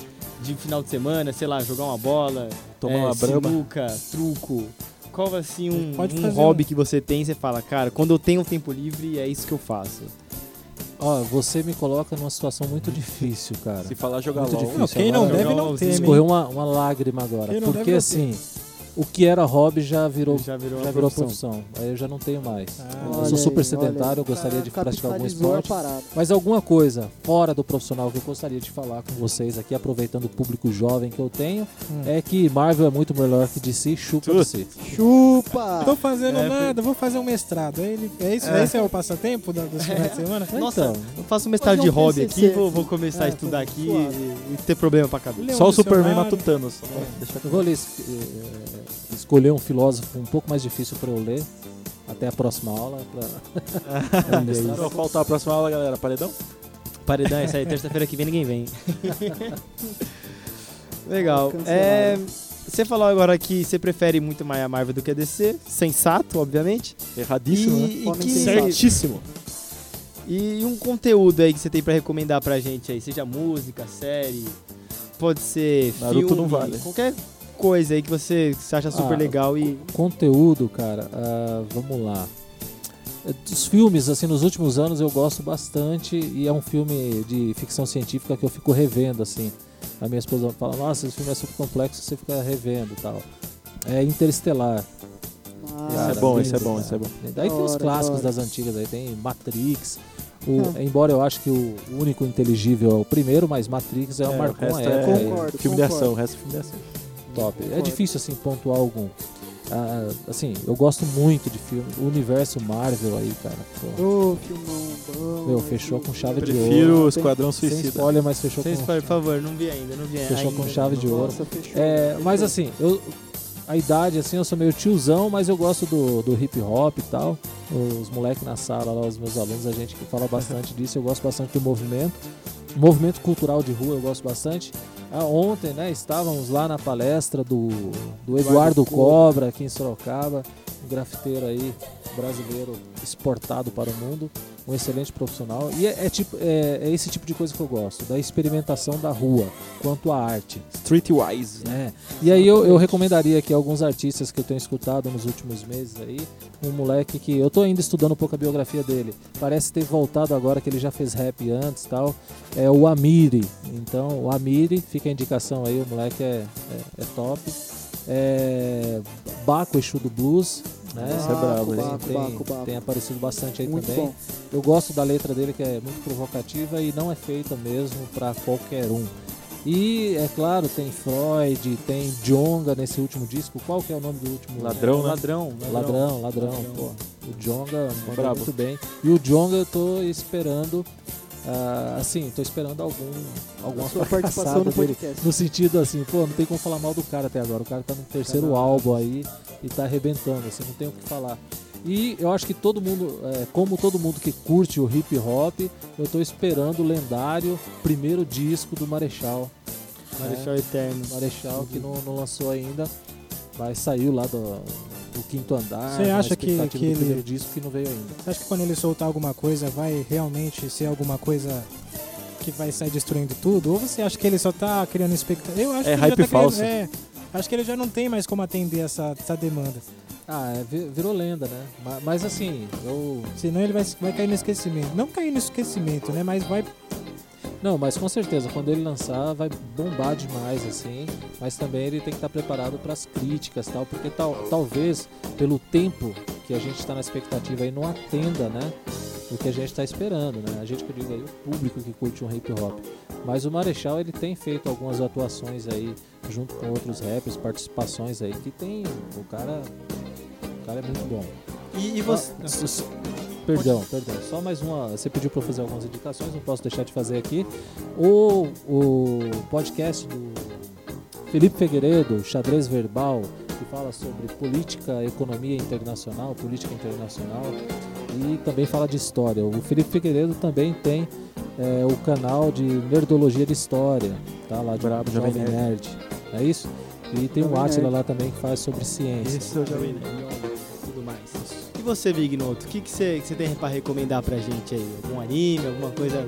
de final de semana, sei lá, jogar uma bola, Tomar é, uma brama. sinuca, truco. Qual assim um, um hobby um- que você tem, você fala, cara, quando eu tenho tempo livre, é isso que eu faço. Ó, você me coloca numa situação muito difícil, cara. Se falar jogar Muito LOL. difícil. Não, quem não deve não teme. Escorreu uma, uma lágrima agora. Quem não Porque deve não assim, o que era hobby já virou, já virou, já virou profissão. profissão. Aí eu já não tenho mais. Ah, eu sou super aí, sedentário, eu gostaria O de praticar algum esporte. parada. Mas alguma coisa fora do profissional que eu gostaria de falar com vocês aqui, aproveitando o público jovem que eu tenho, Hum. é que Marvel é muito melhor que DC, chupa DC. Chupa! Tô fazendo É, nada, vou fazer um mestrado. Aí Ele, é isso? É. Esse é o passatempo da, dos finais de semana? Nossa, Então, eu faço um mestrado de hobby aqui, vou, vou começar a É, estudar aqui e, e ter problema pra cabeça. Só o Superman mata o Thanos. Só pra É. eu vou ler, eh, escolher um filósofo um pouco mais difícil para eu ler até a próxima aula. Pra... Não, faltar a próxima aula, galera. Paredão? Paredão, isso aí, terça-feira que vem ninguém vem. Legal. É, você falou agora que você prefere muito mais a Marvel do que a DC, sensato, obviamente. Erradíssimo, né? e, e Homem que-. Certíssimo. E um conteúdo aí que você tem pra recomendar pra gente aí, seja música, série, pode ser Naruto filme, não vale. qualquer coisa aí que você, que você acha super Ah, legal e Conteúdo, cara, ah, vamos lá. Dos filmes, assim, nos últimos anos eu gosto bastante e é um filme de ficção científica que eu fico revendo, assim. A minha esposa fala, nossa, esse filme é super complexo, você fica revendo e tal. É Interestelar. Ah, Esse é Cara, bom, lindo, esse é bom, cara. esse é bom. Daí tem os clássicos das antigas, aí tem Matrix. o- embora eu acho que o único inteligível é o primeiro, mas Matrix é, É, o marcou uma resto é época aí, Concordo, Filme de concordo. ação, o resto é filme de ação. Top. É difícil assim pontuar algum. Ah, assim, eu gosto muito de filme. O universo Marvel aí, cara. Ô, filmão bom. Meu, fechou com chave de Prefiro ouro. o Esquadrão Sem Suicida. spoiler, mas fechou Vocês, com por favor, não vi ainda, não vi Fechou ainda. com chave de ouro. Nossa, fechou. É, mas assim, eu, a idade, assim, eu sou meio tiozão, mas eu gosto do, do hip hop e tal. Os moleques na sala, lá, os meus alunos, a gente que fala bastante disso, eu gosto bastante do movimento. Movimento cultural de rua eu gosto bastante. Ah, ontem, né, estávamos lá na palestra do, do Eduardo Cobra, aqui em Sorocaba, grafiteiro aí brasileiro exportado para o mundo, um excelente profissional. E é, é tipo, é, é esse tipo de coisa que eu gosto, da experimentação da rua quanto à arte. Streetwise. né? É. E aí eu, eu recomendaria aqui alguns artistas que eu tenho escutado nos últimos meses aí. Um moleque que eu tô ainda estudando um pouco a biografia dele. Parece ter voltado agora que ele já fez rap antes e tal. É o Amiri. Então, o Amiri, fica a indicação aí, o moleque é, é, é top. É, Baco Exu do Blues. Né? Esse é brabo? Baco, tem, Baco, Baco. tem aparecido bastante aí Muito também. bom. Eu gosto da letra dele que é muito provocativa e não é feita mesmo para qualquer um. E é claro, tem Freud, tem Jonga nesse último disco. Qual que é o nome do último? Ladrão, né? Ladrão, Ladrão, ladrão. Ladrão. Pô, o Jonga manda Brabo. muito bem. E o Jonga eu tô esperando, ah, assim, tô esperando algum, alguma Sua participação no dele. podcast. No sentido assim, pô, não tem como falar mal do cara até agora. O cara tá no terceiro álbum aí e tá arrebentando, assim, não tem o que falar. E eu acho que todo mundo, é, como todo mundo que curte o hip hop, eu tô esperando o lendário primeiro disco do Marechal. Marechal Eterno. Marechal que não, não lançou ainda, mas saiu lá do, do quinto andar. Você acha que- que do ele- primeiro disco que não veio ainda? Você acha que quando ele soltar alguma coisa vai realmente ser alguma coisa que vai sair destruindo tudo? Ou você acha que ele só tá criando expectativa? Eu acho É que ele hype já tá falso. Criando, é, acho que ele já não tem mais como atender essa, essa demanda. Ah, é, vi- virou lenda, né? Ma- Mas, assim, eu. Senão ele vai, vai cair no esquecimento. Não cair no esquecimento, né? Mas vai. Não, mas com certeza, quando ele lançar, vai bombar demais, assim. Mas também ele tem que estar preparado para as críticas tal, porque tal, talvez, pelo tempo que a gente está na expectativa aí, não atenda, né? O que a gente está esperando, né? A gente que eu digo aí, o público que curte um hip hop. Mas o Marechal, ele tem feito algumas atuações aí, junto com outros rappers, participações aí, que tem. O cara. O cara é muito bom. E, e você. Ah, Perdão, perdão. Só mais uma. Você pediu para eu fazer algumas indicações, não posso deixar de fazer aqui. O, o podcast do Felipe Figueiredo, Xadrez Verbal, que fala sobre política, economia internacional, política internacional e também fala de história. O Felipe Figueiredo também tem é, o canal de Nerdologia de História, tá? Lá de Brabo, Jovem Jovem Nerd. É isso? E tem o Jovem Atila Nerd. lá também que faz sobre ciência. Esse é o Jovem Nerd, você, Vignoto, o que que você que você tem pra recomendar pra gente aí? Algum anime, alguma coisa?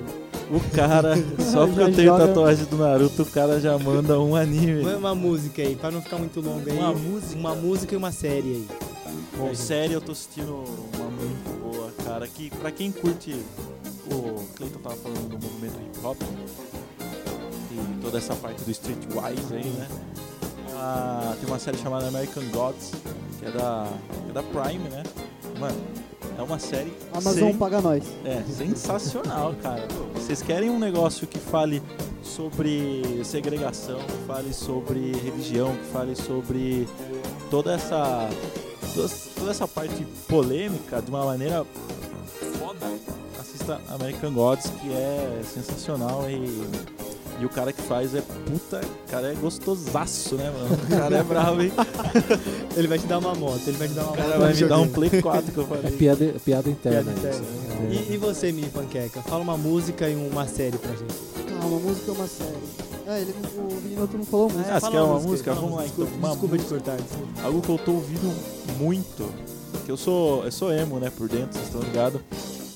O cara, só porque eu tenho joga- tatuagem do Naruto, o cara já manda um anime. Põe uma música aí, pra não ficar muito longo aí. Uma música? Uma música e uma série aí. Bom, série eu tô assistindo uma muito boa, cara, que pra quem curte o Clayton tava falando do movimento hip hop e toda essa parte do streetwise aí, né? Ah, tem uma série chamada American Gods, que é da, que é da Prime, né? Mano, é uma série Amazon sem- paga nós. É, sensacional, cara. Vocês querem um negócio que fale sobre segregação, que fale sobre religião, que fale sobre toda essa toda, toda essa parte polêmica de uma maneira foda. Assista American Gods, que é sensacional e e o cara que faz é puta, o cara é gostosaço, né, mano? O cara é bravo, hein? Ele vai te dar uma moto, ele vai te dar uma O moto. cara vai me dar um. Play 4 que eu É falei. piada, piada interna. Piada isso, né? E, e você, mini panqueca? Fala uma música e uma série pra gente. Ah, uma música é uma série. Ah, ele não, o Vignoto não falou música. Ah, você fala quer uma aí, música? fala Vamos lá, Desculpa, então. Uma desculpa te música. cortar. desculpa. Algo que eu tô ouvindo muito, que eu sou, eu sou emo, né, por dentro, vocês estão ligados?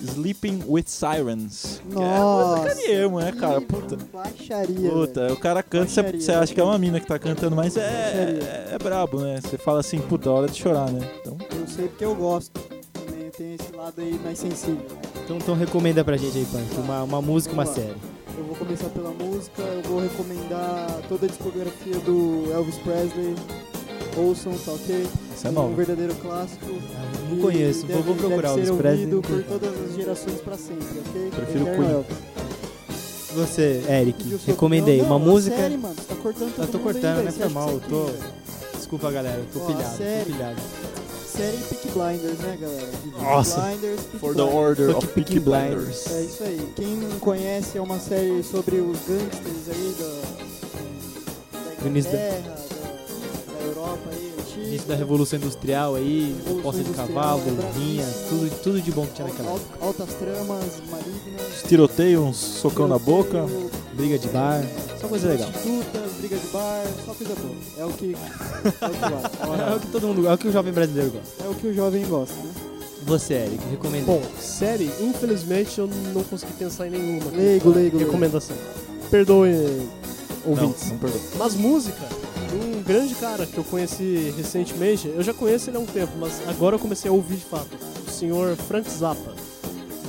Sleeping with Sirens. Que é Nossa. música né, cara? Puta. Baixaria. Puta, o cara canta, você- acha que é uma mina que tá cantando, mas é, é, é brabo, né? Você fala assim, puta, hora de chorar, né? Então. Eu sei porque eu gosto. Também tem esse lado aí mais sensível. Então, então recomenda pra gente aí, Punk. Uma, uma música e uma série. Eu vou começar pela música, eu vou recomendar toda a discografia do Elvis Presley. Ouçam, tá ok? isso é um novo. verdadeiro clássico. Não conheço, vou, deve- vou procurar deve o ser ouvido por todas as gerações pra sempre, ok? Prefiro Queen. Você, Eric, recomendei Não, uma não, música. A série, mano, você tá cortando Eu todo tô cortando, né? Foi mal, eu isso tô. Desculpa, galera, eu tô Ó, pilhado, série- tô pilhado. Série Peaky Blinders, né, galera? Peaky Nossa. Blinders, Peaky For the Blinders. order Fuck of Peaky Peaky Blinders. É isso aí. Quem não conhece, é uma série sobre os gangsters aí da, da Do início da- Inglaterra, Início da Revolução Industrial aí, posse de cavalo, rinha, tudo, tudo de bom que tinha naquela época. al- Altas tramas, malignas. Tiroteio, um socão na boca. tiroteio, Briga de bar, só coisa legal. Briga de bar, só coisa boa. É o que, é o que vai. É o que todo mundo, é o que o jovem brasileiro gosta. É o que o jovem gosta, né? Você, Eric, recomenda. Bom, série, infelizmente eu não consegui pensar em nenhuma. Leigo, leigo. Recomendação. Perdoe, Não, ouvintes. não perdoa. Mas música, um grande cara que eu conheci recentemente, eu já conheço ele há um tempo, mas agora eu comecei a ouvir de fato, o senhor Frank Zappa.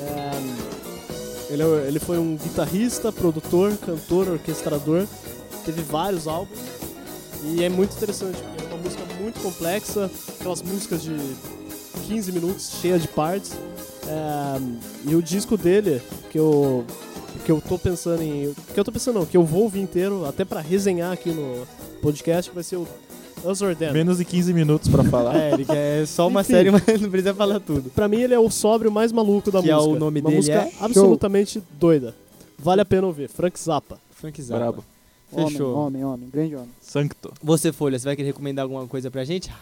É, ele, é- ele foi um guitarrista, produtor, cantor, orquestrador, teve vários álbuns e é muito interessante, porque é uma música muito complexa, aquelas músicas de 15 minutos, cheia de partes. É, e o disco dele, que eu que eu tô pensando em. Que eu tô pensando não, que eu vou ouvir inteiro, até pra resenhar aqui no podcast, vai ser o Us or Them. Menos de 15 minutos pra falar. É, Eric, é só uma Enfim. série, mas não precisa falar tudo. Pra mim ele é o sóbrio mais maluco da Que é música. o nome Uma dele música é? absolutamente doida. Vale a pena ouvir. Frank Zappa. Frank Zappa. Brabo. Fechou. Homem, homem, homem, grande homem. Sancto. Você, Folha, você vai querer recomendar alguma coisa pra gente?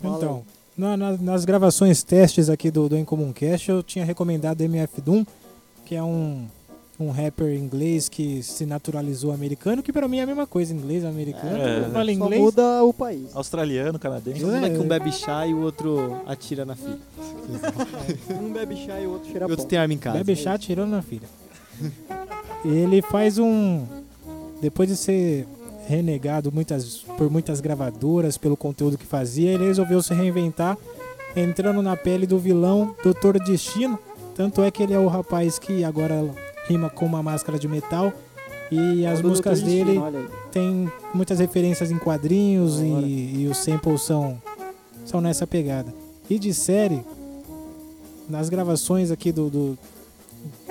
Fala Então, na- na- nas gravações testes aqui do, do Incomum Cast, eu tinha recomendado MF Doom, que é um, um rapper inglês que se naturalizou americano, que pra mim é a mesma coisa, inglês americano. É, fala Só inglês. muda o país. Australiano, canadense. Um É. que um bebe chá e o outro atira na filha. Um bebe chá e o outro cheira E outro pão. tem arma em casa. Bebe chá tirando na filha. Ele faz um. Depois de ser renegado muitas, por muitas gravadoras pelo conteúdo que fazia, ele resolveu se reinventar, entrando na pele do vilão Doutor Destino. Tanto é que ele é o rapaz que agora rima com uma máscara de metal. E as músicas dele tem muitas referências em quadrinhos e, e os samples são, são nessa pegada. E de série, nas gravações aqui do, do-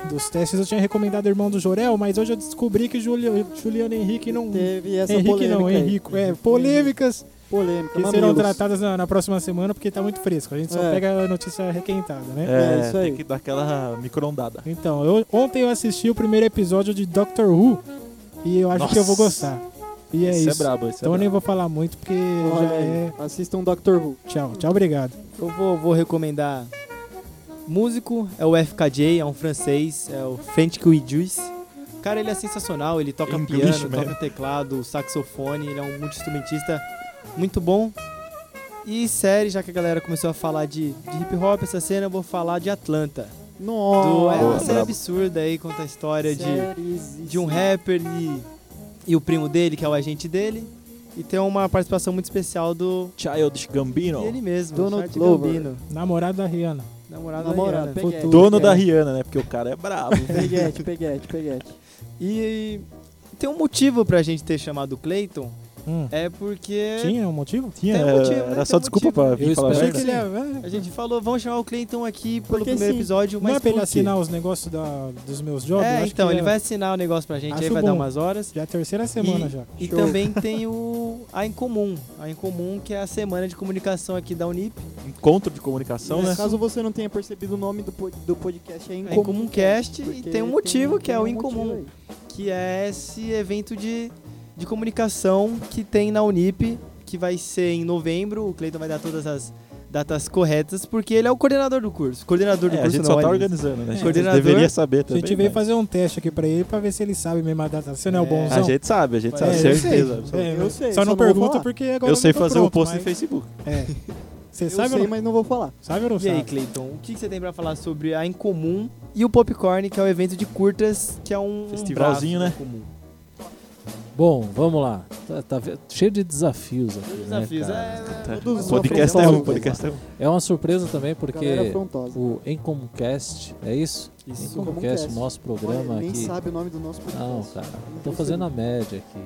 dos testes eu tinha recomendado Irmão do Jorel, mas hoje eu descobri que Julio, Juliano Henrique não. Teve essa Henrique polêmica não. Henrico. É, polêmicas Polêmica, que mamilos. serão tratadas na, na próxima semana porque tá muito fresco. A gente só É. pega a notícia requentada, né? É, É, isso aí. tem que dar aquela micro-ondada. Então, eu- ontem eu assisti o primeiro episódio de Doctor Who e eu acho que eu vou Nossa. gostar. E é esse isso. é brabo, esse Então eu é nem brabo. vou falar muito porque Olha já é. Assistam Doctor Who. Tchau, tchau, obrigado. Eu vou, vou recomendar músico, é o FKJ, é um francês, é o French Juice. Cara, ele é sensacional, ele toca English piano, man. toca teclado, saxofone, ele é um multi-instrumentista muito bom. E série, já que a galera começou a falar de, de hip hop essa cena, eu vou falar de Atlanta. Do, Nossa. é uma série absurda aí, conta a história de, Séries de um rapper e, e o primo dele, que é o agente dele. E tem uma participação muito especial do Childish Gambino. ele mesmo, Donald Glover. Gambino, Namorado da Rihanna. namorado, Namorado, da Rihanna. peguete. Dono da. Rihanna, né? Porque o cara é brabo. Peguete, peguete, peguete. E tem um motivo pra gente ter chamado o Clayton, Hum. é porque Tinha um motivo? Tinha, Tem um motivo, né? era Tem só um desculpa motivo. pra vir Eu falar a espero Achei verdade. que ele ia- a gente falou, vamos chamar o Clayton aqui pelo Porque primeiro sim. episódio, Não mas é pra ele assinar os negócios da- dos meus jobs? É, Acho então, que ele é- vai assinar o negócio pra gente, aí Acho vai dar bom. umas horas. Já é a terceira semana e, já. E Show. também tem o a Incomum. A Incomum, que é a semana de comunicação aqui da Unip. Encontro de comunicação, né? Caso você não tenha percebido o nome do, do podcast, é É Incomum. Incomum Cast e tem um motivo, que é o um Incomum. aí. que é esse evento de, de comunicação que tem na Unip, que vai ser em novembro. O Cleiton vai dar todas as datas corretas, porque ele é o coordenador do curso. Coordenador do É, a curso gente não, só tá aliás. organizando, né? A gente Coordenador. deveria saber A também. gente veio mas- fazer um teste aqui pra ele pra ver se ele sabe mesmo a data. Você não é o É, bonzão? A gente sabe, a gente sabe, É, eu sei. certeza. É. Eu sei, Só só não não pergunta porque agora Eu sei não tô fazer o pronto, post mas- no Facebook. É. Você Eu sabe ou sei, não? mas não vou falar. Sabe ou não E aí, sabe? Cleiton, o que você tem pra falar sobre a Incomum e o Popcorn, que é o evento de curtas, que é um Festivalzinho, um né? braço da Incomum. Bom, vamos lá. Tá, tá cheio de desafios aqui. né, Desafios, cara? é, Tá. Todos Podcast é um, podcast é um. É uma surpresa também porque o Encomcast, é isso? Isso, Encomcast, nosso programa Olha, nem aqui. sabe o nome do nosso podcast. Não, cara, tô fazendo a média aqui.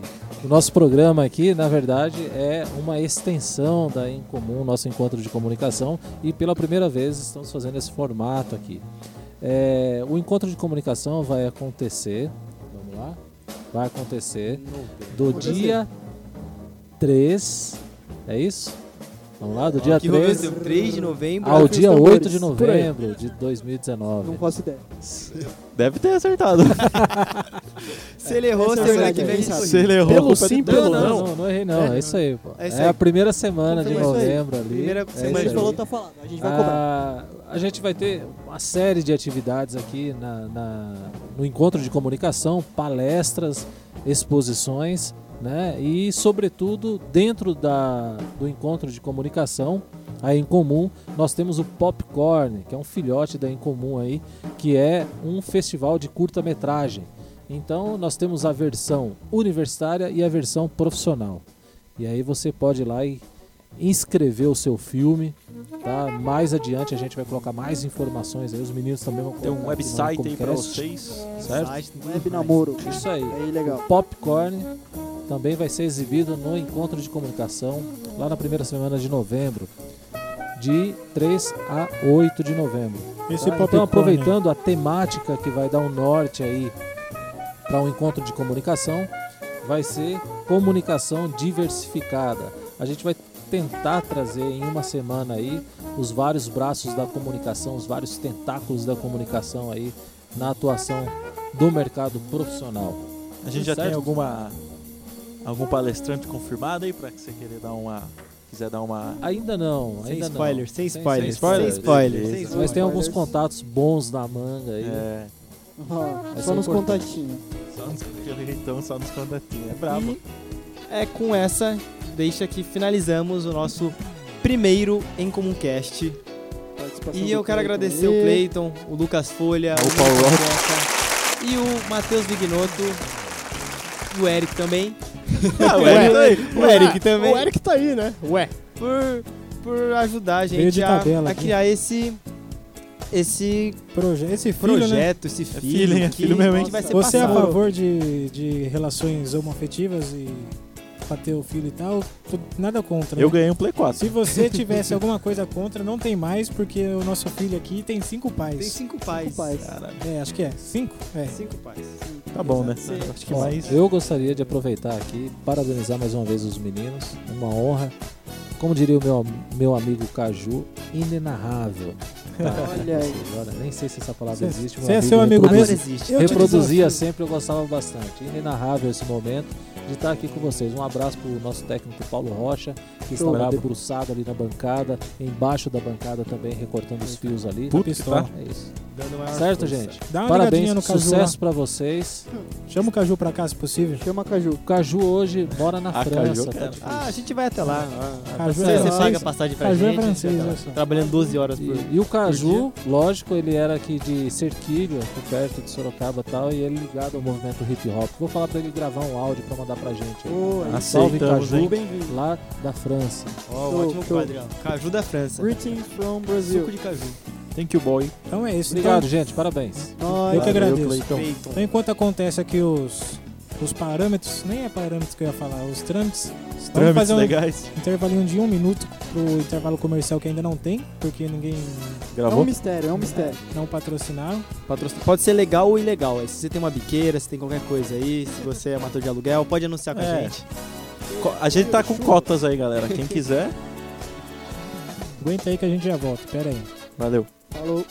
O nosso programa aqui, na verdade, é uma extensão da Incomum, nosso encontro de comunicação, e pela primeira vez estamos fazendo esse formato aqui. É, o encontro de comunicação vai acontecer, vai acontecer do dia 3, é isso? Vamos lá, do dia rolou 3 esse 3 de novembro. ao dia tambores, 8 de aí. novembro de 2019. Não faço ideia. Deve ter acertado. Se ele errou, Essa é semana verdade, que vem quem ele sabe? Se ele errou, Pelo culpa é sim, pelo Não, não. não, errei não, é, isso aí, pô. É É, isso aí. a primeira semana de Então foi isso aí. novembro ali. Primeira é semana isso a gente aí. falou, tá falado. A gente vai cobrar. Ah, a gente vai ter uma série de atividades aqui na, na- no encontro de comunicação, palestras, exposições, né? E, sobretudo, dentro da, do encontro de comunicação, a Incomum, nós temos o Popcorn, que é um filhote da Incomum aí, que é um festival de curta-metragem. Então, nós temos a versão universitária e a versão profissional. E aí você pode ir lá e inscrever o seu filme, tá? Mais adiante a gente vai colocar mais informações aí, os meninos também vão Tem um colocar website aí pra Comcast, vocês. certo? Web namoro. Isso aí. Aí, legal. Popcorn também vai ser exibido no encontro de comunicação lá na primeira semana de novembro, de 3 a 8 de novembro. Tá? Então, aproveitando a temática que vai dar um norte aí para um encontro de comunicação, vai ser comunicação diversificada. A gente vai tentar trazer em uma semana aí os vários braços da comunicação, os vários tentáculos da comunicação aí na atuação do mercado profissional. A gente já Certo. tem alguma algum palestrante confirmado aí pra que você querer dar uma quiser dar uma Ainda não, Sem ainda spoiler, não. sem Sem- spoiler, sem sem spoiler. Beleza. sem Mas tem alguns contatos bons na manga aí. é, Essa só nos contatinhos. só nos, então só nos contatinhos. É brabo. E é com essa, deixa que finalizamos o nosso primeiro em Comuncast. Participação E eu quero Cleiton agradecer aí. o Cleiton, o Lucas Folha, O o Paulo Rocha. E o Matheus Vignoto. E o Eric também. Ah, o Eric tá aí. O Eric também. O Eric tá aí, né? Ué. Por, por ajudar a gente a, tabela a criar esse, esse Proje esse filho, né? projeto, esse filho. filho, é que filho mesmo, a hein? gente vai ser Você é a passado. favor de, de relações homoafetivas e pra ter o filho e tal? Nada contra. Eu né? ganhei um Play 4. Se você tivesse alguma coisa contra, não tem mais, porque o nosso filho aqui tem cinco pais. Tem cinco pais. Cinco pais. Caralho. É, acho que é. Cinco? É. Cinco pais. Tá bom, né? Sim. Acho que Bom, mais. Eu gostaria de aproveitar aqui, parabenizar mais uma vez os meninos. Uma honra. Como diria o meu, meu amigo Caju, inenarrável. Tá? Olha aí. Nem sei se essa palavra Cê- existe. meu cê é seu amigo mesmo? existe. Reproduzia sempre, eu gostava bastante. Inenarrável esse momento de estar aqui com vocês. Um abraço pro nosso técnico Paulo Rocha que Show. estava Brabo. debruçado ali na bancada, embaixo da bancada também, recortando os fios ali. Puta que tá. É isso. Dando maior Certo, força. gente? Dá uma Parabéns, no Caju sucesso pra vocês. Chama o Caju pra cá, se possível. Chama Caju. O Caju hoje mora na Ah, França. Caju, tá difícil. Ah, a gente vai até lá. Ah, Caju você, é você paga a passagem pra Caju é gente. francês, tá. Trabalhando 12 horas por E, e o Caju, lógico, ele era aqui de Serquilho, aqui perto de Sorocaba e tal, e ele ligado ao movimento hip hop. Vou falar pra ele gravar um áudio pra mandar pra gente. Ô, aí. Salve Caju, lá da França. Show, ótimo show. Caju da França. Greetings from Brazil. Suco de caju. Thank you, boy. Então é isso. Obrigado, Então, gente, parabéns. eu Nós. que Valeu, agradeço. Feito. Então, enquanto acontece aqui os, os parâmetros, nem é parâmetros que eu ia falar, os trâmites. Vamos Trâmites fazer um legais. intervalinho de um minuto pro intervalo comercial que ainda não tem, porque ninguém É um Gravou? mistério, é um mistério. não patrocinaram. Patrocínio. Pode ser legal ou ilegal. aí. Se você tem uma biqueira, se tem qualquer coisa aí, se você é amador de aluguel, pode anunciar com a É. gente. Co- A gente tá com cotas aí, galera. Quem quiser, Aguenta aí que a gente já volta, pera aí. valeu. Falou.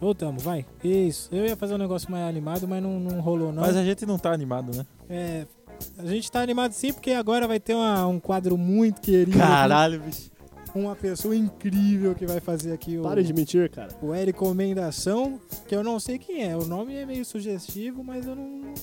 Voltamos, vai. Isso. Eu ia fazer um negócio mais animado, mas não, não rolou não. Mas a gente não tá animado, né? É, a gente tá animado sim, porque agora vai ter uma- um quadro muito querido. Caralho, bicho. Uma pessoa incrível que vai fazer aqui o, Pare de mentir, cara. o Recomendação, que eu não sei quem é. O nome é meio sugestivo, mas eu não,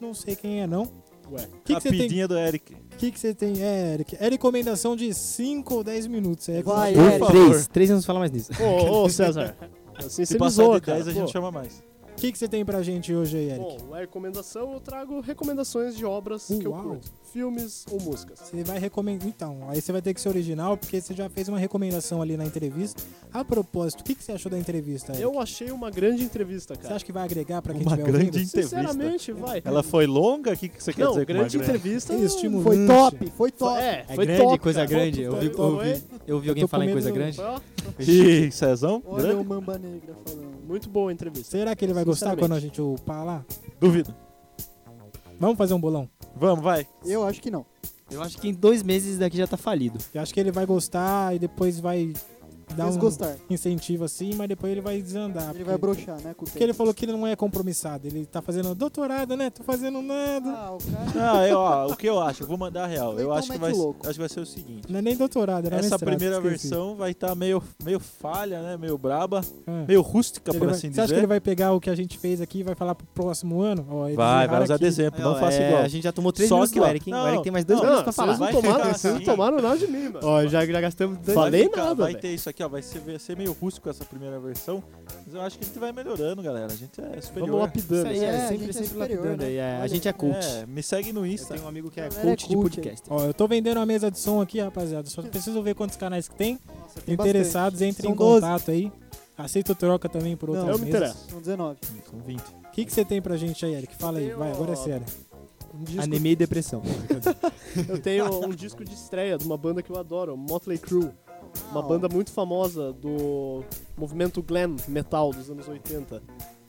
não sei quem é não. Ué. O que que você tem? Rapidinha do Eric. O que que você tem? É, Eric. É recomendação de 5 ou 10 minutos. É Vai, Por Eric. favor. Três. Três anos falar mais nisso. Ô, ô, César. Assim Se você me passar zoa, de cara. 10, a gente Pô. chama mais. O que, que você tem pra gente hoje aí, Eric? Bom, a recomendação eu trago recomendações de obras que eu Uau. curto. Filmes ou músicas. Você vai recomendar. Então, aí você vai ter que ser original, porque você já fez uma recomendação ali na entrevista. A propósito, o que, que você achou da entrevista? Eric? Eu achei uma grande entrevista, Você cara. acha que vai agregar pra quem Uma estiver grande ouvindo? entrevista. Sinceramente, vai. Ela foi longa? O que, que você quer Não, dizer com uma grande grande? entrevista. Estimulante. Foi top, foi top. É, É foi grande, top, coisa cara. grande. Eu ouvi, foi- ouvi, eu ouvi alguém falar em coisa grande. Ih, Cezão? Olha Grande? o Mamba Negra falando. Muito boa a entrevista. Será que ele vai gostar quando a gente upar lá? Duvido. Vamos fazer um bolão. Vamos, vai. Eu acho que não. Eu acho que em dois meses isso daqui já tá falido. Eu acho que ele vai gostar e depois vai dar um Desgostar. incentivo assim, mas depois ele vai desandar. Ele porque- vai broxar, né? Com o Porque ele falou que ele não é compromissado. Ele tá fazendo doutorado, né? Tô fazendo nada. Ah, o cara. Não, eu, ó, o que eu acho? Eu vou mandar a real. Eu acho que, vai, o louco. acho que vai ser o seguinte. Não é nem doutorado, era Essa mestrado, primeira esqueci. versão vai estar meio, meio falha, né? Meio braba, Ah. meio rústica, Ele por vai- assim Você dizer. acha que ele vai pegar o que a gente fez aqui e vai falar pro próximo ano? Ó, eles Vai, vai usar aqui. de exemplo, não faça é, igual. A gente já tomou três Só minutos que, do ó, Eric, hein? não, o Eric tem mais dois não, minutos pra vocês falar. vocês não assim. tomaram nada de mim, mano. Ó, já, já gastamos dois Falei nada, Vai ter isso aqui, ó. Vai ser, vai ser meio rústico essa primeira versão. Mas eu acho que a gente vai melhorando, galera. A gente é superior. Vamos lapidando. Isso aí, É, é, a sempre, gente é sempre superior, lapidando né? aí. é, a gente é cult. É, me segue no Insta. tenho um amigo que é Galera, coach é de cult, podcast. Ó, eu tô vendendo uma mesa de som aqui, rapaziada. Só preciso ver quantos canais que tem. Nossa, tem Interessados, bastante. entrem São em 12. contato aí. Aceito troca também por Não, outras eu me mesas. interesso. São 19. São 20. O que, que você tem pra gente aí, Eric? Fala aí, vai, agora é sério. Um disco- Anemia e depressão. Eu tenho um disco de estreia de uma banda que eu adoro, Motley Crue. Uma banda muito famosa do movimento glam metal dos anos 80.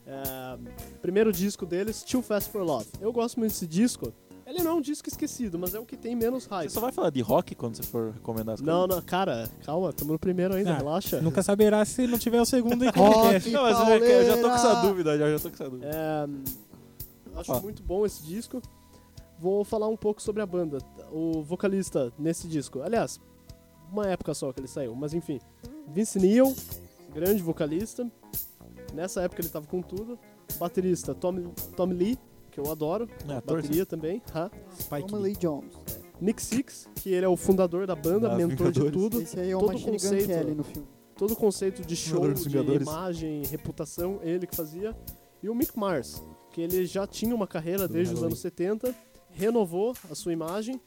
É, primeiro disco deles, Too Fast for Love. Eu gosto muito desse disco. Ele não é um disco esquecido, mas é o que tem menos Você hype. só vai falar de rock quando você for recomendar as Não, coisas? não, cara, calma, estamos no primeiro ainda, Ah, relaxa. Nunca saberá se não tiver o segundo que Rock. Não, mas eu, eu já tô com essa dúvida, já, já tô com essa dúvida. É, acho Ó. muito bom esse disco. Vou falar um pouco sobre a banda. O vocalista nesse disco. Aliás, uma época só que ele saiu, mas enfim. Vince Neil, grande vocalista. Nessa época ele tava com tudo. Baterista Tom, Tom Lee, que eu adoro. É, Bateria também. ha. Spike Tommy Lee Jones. Nick Six, que ele é o fundador da banda, Ah, mentor de Vingadores. tudo. Esse aí é o todo Machine Gun conceito. Kelly no filme. todo o conceito de show, Vingadores, de Vingadores. imagem, reputação, ele que fazia. E o Mick Mars, que ele já tinha uma carreira desde os Halloween. anos 70, renovou a sua imagem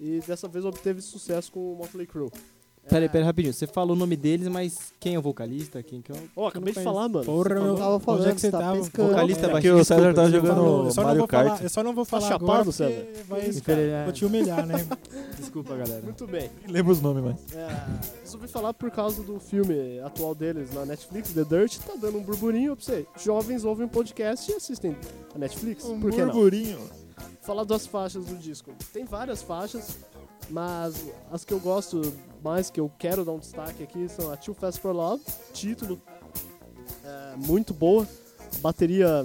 e dessa vez obteve sucesso com o Motley Crue. Peraí, peraí, rapidinho. Você falou o nome deles, mas quem é o vocalista? Quem que é o... Ó, acabei de falar, mano. Porra, meu. tava onde falando, é que você tá tava? pescando. Vocalista É que baixista, o César tá desculpa, jogando Falou, eu só não Mario vou Kart. falar, eu só não vou falar chapado, agora César? vai, Infeliz- vou te humilhar, né? Desculpa, galera. Muito bem. Lembra os nomes, mas. É, resolvi falar por causa do filme atual deles na Netflix, The Dirt, tá dando um burburinho pra você. Jovens ouvem um podcast e assistem a Netflix. por que não? Falar das faixas do disco. Tem várias faixas, mas as que eu gosto mais, que eu quero dar um destaque aqui, são a Too Fast for Love, título é, muito boa, bateria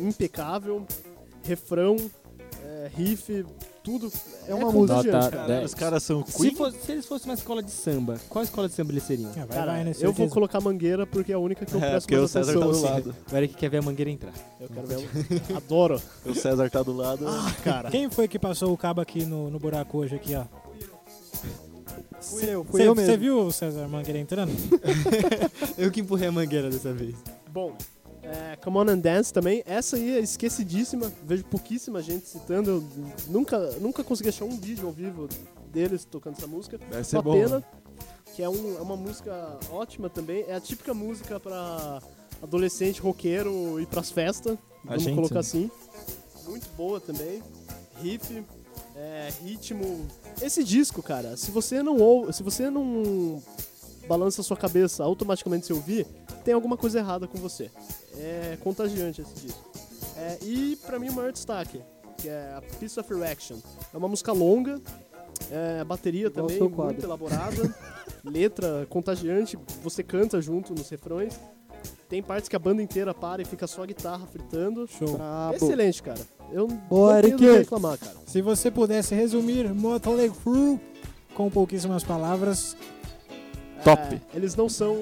impecável, refrão, é, riff, tudo. É uma contagiante, música. cara. Os caras são Se, Queen. fosse- se eles fossem uma escola de samba, qual escola de samba eles seriam? Ah, vai, Cara, vai, né? eu vou colocar Mangueira porque é a única que eu É, presto porque o César atenção. tá do assim. lado. O Eric quer ver a mangueira entrar. Eu quero ver. Adoro. O César tá do lado. Ah, cara. Quem foi que passou o cabo aqui no, no buraco hoje aqui, ó? Fui eu, fui eu Você mesmo. viu o César Mangueira entrando? Eu que empurrei a mangueira dessa vez. Bom, é, Come On and Dance também. Essa aí é esquecidíssima. Vejo pouquíssima gente citando. Eu nunca, nunca consegui achar um vídeo ao vivo deles tocando essa música. Deve ser Uma bom. pena. né? Que é, um- é uma música ótima também. É a típica música pra adolescente roqueiro ir pras festas. A Vamos gente, colocar né? assim. Muito boa também. Riff, é, ritmo. Esse disco, cara, se você não ou, se você não balança a sua cabeça automaticamente se ouvir, tem alguma coisa errada com você. É contagiante esse disco. É, e pra mim o maior destaque, que é a Piece of Erection. É uma música longa, é, a bateria Igual também muito elaborada, letra contagiante, você canta junto nos refrões. Tem partes que a banda inteira para e fica só a guitarra fritando. Show. Brabo. Excelente, cara. Eu Boa, não tenho Eric. reclamar, cara. Se você pudesse resumir Motley Crue com pouquíssimas palavras, Top. É, eles não são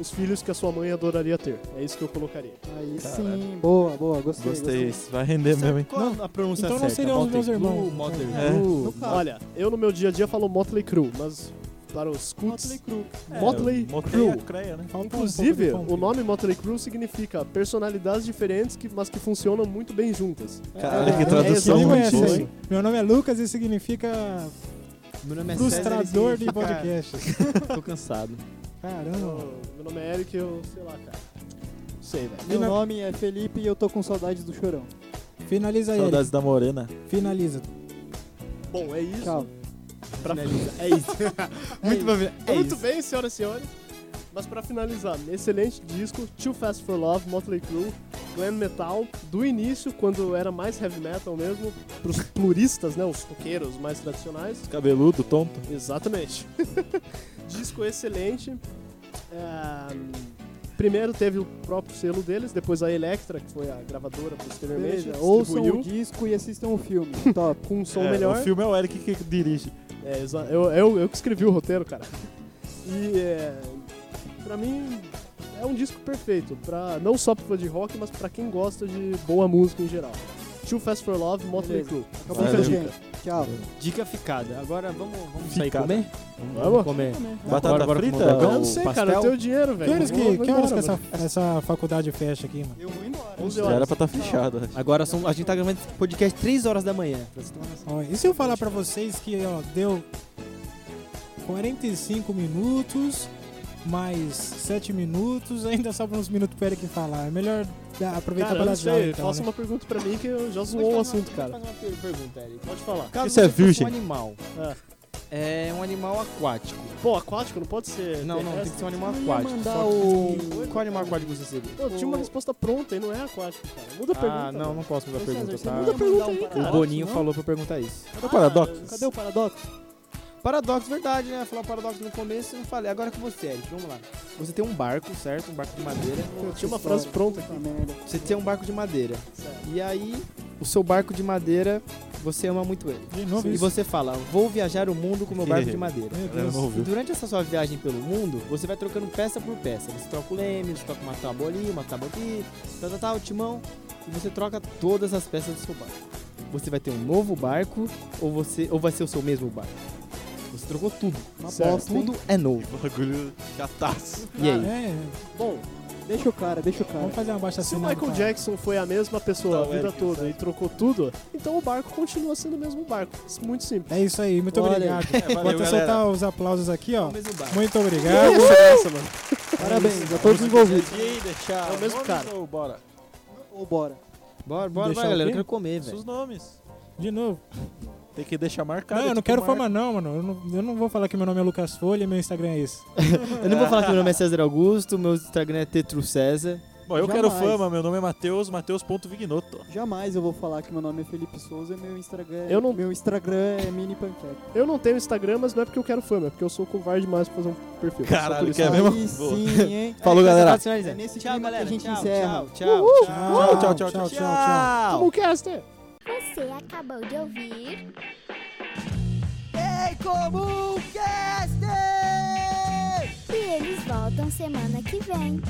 os filhos que a sua mãe adoraria ter. É isso que eu colocaria. Aí Caralho. sim, boa, boa, gostei. Gostei. Isso vai render mesmo, hein? Qual a pronúncia então não certa? seriam os meus Motley irmãos. Motley É. Crue. Caso. Olha, eu no meu dia a dia falo Motley Crue, mas para os cults... Motley Crue. Motley Motley Crue. a creia, né? um Inclusive, de o nome Motley Crue significa personalidades diferentes, que, mas que funcionam muito bem juntas. Caralho, que É, tradução ruim. isso. Meu nome é Lucas e significa Meu nome é frustrador de César, ele podcast. significa- Tô cansado. Caramba. Eu- meu nome é Eric, eu sei lá, cara. Não sei, velho. Meu na- nome é Felipe e eu tô com saudades do chorão. Finaliza aí. Saudades da Morena. Finaliza. Bom, é isso. Tchau. Pra- Finaliza. É isso. Muito bom. É Muito isso. bem, senhoras e senhores. Mas pra finalizar, excelente disco, Too Fast for Love, Motley Crue, glam metal, do início, quando era mais heavy metal mesmo, pros pluristas, né, os roqueiros mais tradicionais. Cabeludo, tonto. Exatamente. disco excelente. É, Primeiro teve o próprio selo deles, depois a Electra, que foi a gravadora posteriormente, Veja, ouçam o disco e assistam o filme. Top. com um som É, melhor. O filme é o Eric que dirige. É, eu, eu, eu que escrevi o roteiro, cara. E é, pra mim é um disco perfeito, pra, não só pro fã de rock, mas pra quem gosta de boa música em geral. Too Fast for Love, Motley. Crue. Acabou a gente. Tchau. Dica ficada. Agora vamos, vamos sair Ficada. comer? Vamos? comer. Batata Bora, bora frita? Eu não sei, pastel? cara, eu tenho dinheiro, velho. Que horas que, que, horas que essa, essa faculdade fecha aqui, mano? Eu vou embora. 11 Já horas. era pra estar fechado. Agora são, a gente tá gravando podcast 3 horas da manhã. E se eu falar pra vocês que ó, deu 45 minutos, mais 7 minutos, ainda sobram uns minutos pro Eric falar. É melhor aproveitar Cara, para sei, então, faça né? uma pergunta pra mim que eu já zoou o assunto, cara. Fazer uma per- pergunta, Eric. Pode falar. Caso Isso é virgem. um animal. É um animal aquático. Pô, aquático não pode ser. Não, não, tem que ser um animal aquático. mandar Só o- que- Qual animal aquático você seria? Pô, tinha uma resposta pronta e não é aquático, cara. Muda a pergunta. Ah, não, mano. não posso mudar a pergunta, tá? você não ia mandar um O Boninho não? falou pra eu perguntar isso. Cadê o paradoxo? Cadê o paradoxo? Paradoxo, verdade, né? Falar paradoxo no começo, eu não falei. Agora com você, Eric, vamos lá. Você tem um barco, certo? Um barco de madeira. Eu tinha uma frase pronta aqui. Você tem um barco de madeira. Certo. E aí, o seu barco de madeira, você ama muito ele. E você fala, vou viajar o mundo com meu barco de madeira. E durante essa sua viagem pelo mundo, você vai trocando peça por peça. Você troca o leme, você troca uma tábua ali, uma tábua aqui, tal, tal, tal, o timão. E você troca todas as peças do seu barco. você vai ter um novo barco ou, você, ou vai ser o seu mesmo barco? Você trocou tudo. Uma Certo. bosta, hein? Tudo é novo. Bagulho chataço. E aí? É, Bom, Deixa o cara, deixa o cara. vamos fazer uma baixa se o Michael cara. Jackson foi a mesma pessoa Não, a vida Eric, toda sabe? e trocou tudo, então o barco continua sendo o mesmo barco. Muito simples. É isso aí, muito Olha obrigado. É, valeu, Vou até galera. soltar os aplausos aqui, ó. É. Muito obrigado. Nossa, mano. Parabéns a todos envolvidos. E aí, deixar É o mesmo cara. ou bora? Ou bora. Bora, bora, vai, galera. Eu quero comer, Seus velho. nomes. De novo. Tem que deixar marcado. Não, eu não tipo quero marca. fama não, mano. Eu não, eu não vou falar que meu nome é Lucas Folha e meu Instagram é esse. Eu não vou falar que meu nome é César Augusto, meu Instagram é Tetru César. Bom, eu Jamais. quero fama, meu nome é Matheus, Matheus.vignoto. Jamais eu vou falar que meu nome é Felipe Souza e meu Instagram, Eu não- meu Instagram é mini panqueca. Eu não tenho Instagram, mas não é porque eu quero fama, é porque eu sou covarde demais pra fazer um perfil. Caralho, que é mesmo? Aí sim, hein? Falou, galera. É nesse clima que a gente encerra. Tchau, tchau, Tchau, tchau, tchau, tchau, tchau. Como caster? Você acabou de ouvir Ei, Comum Cast! e eles voltam semana que vem.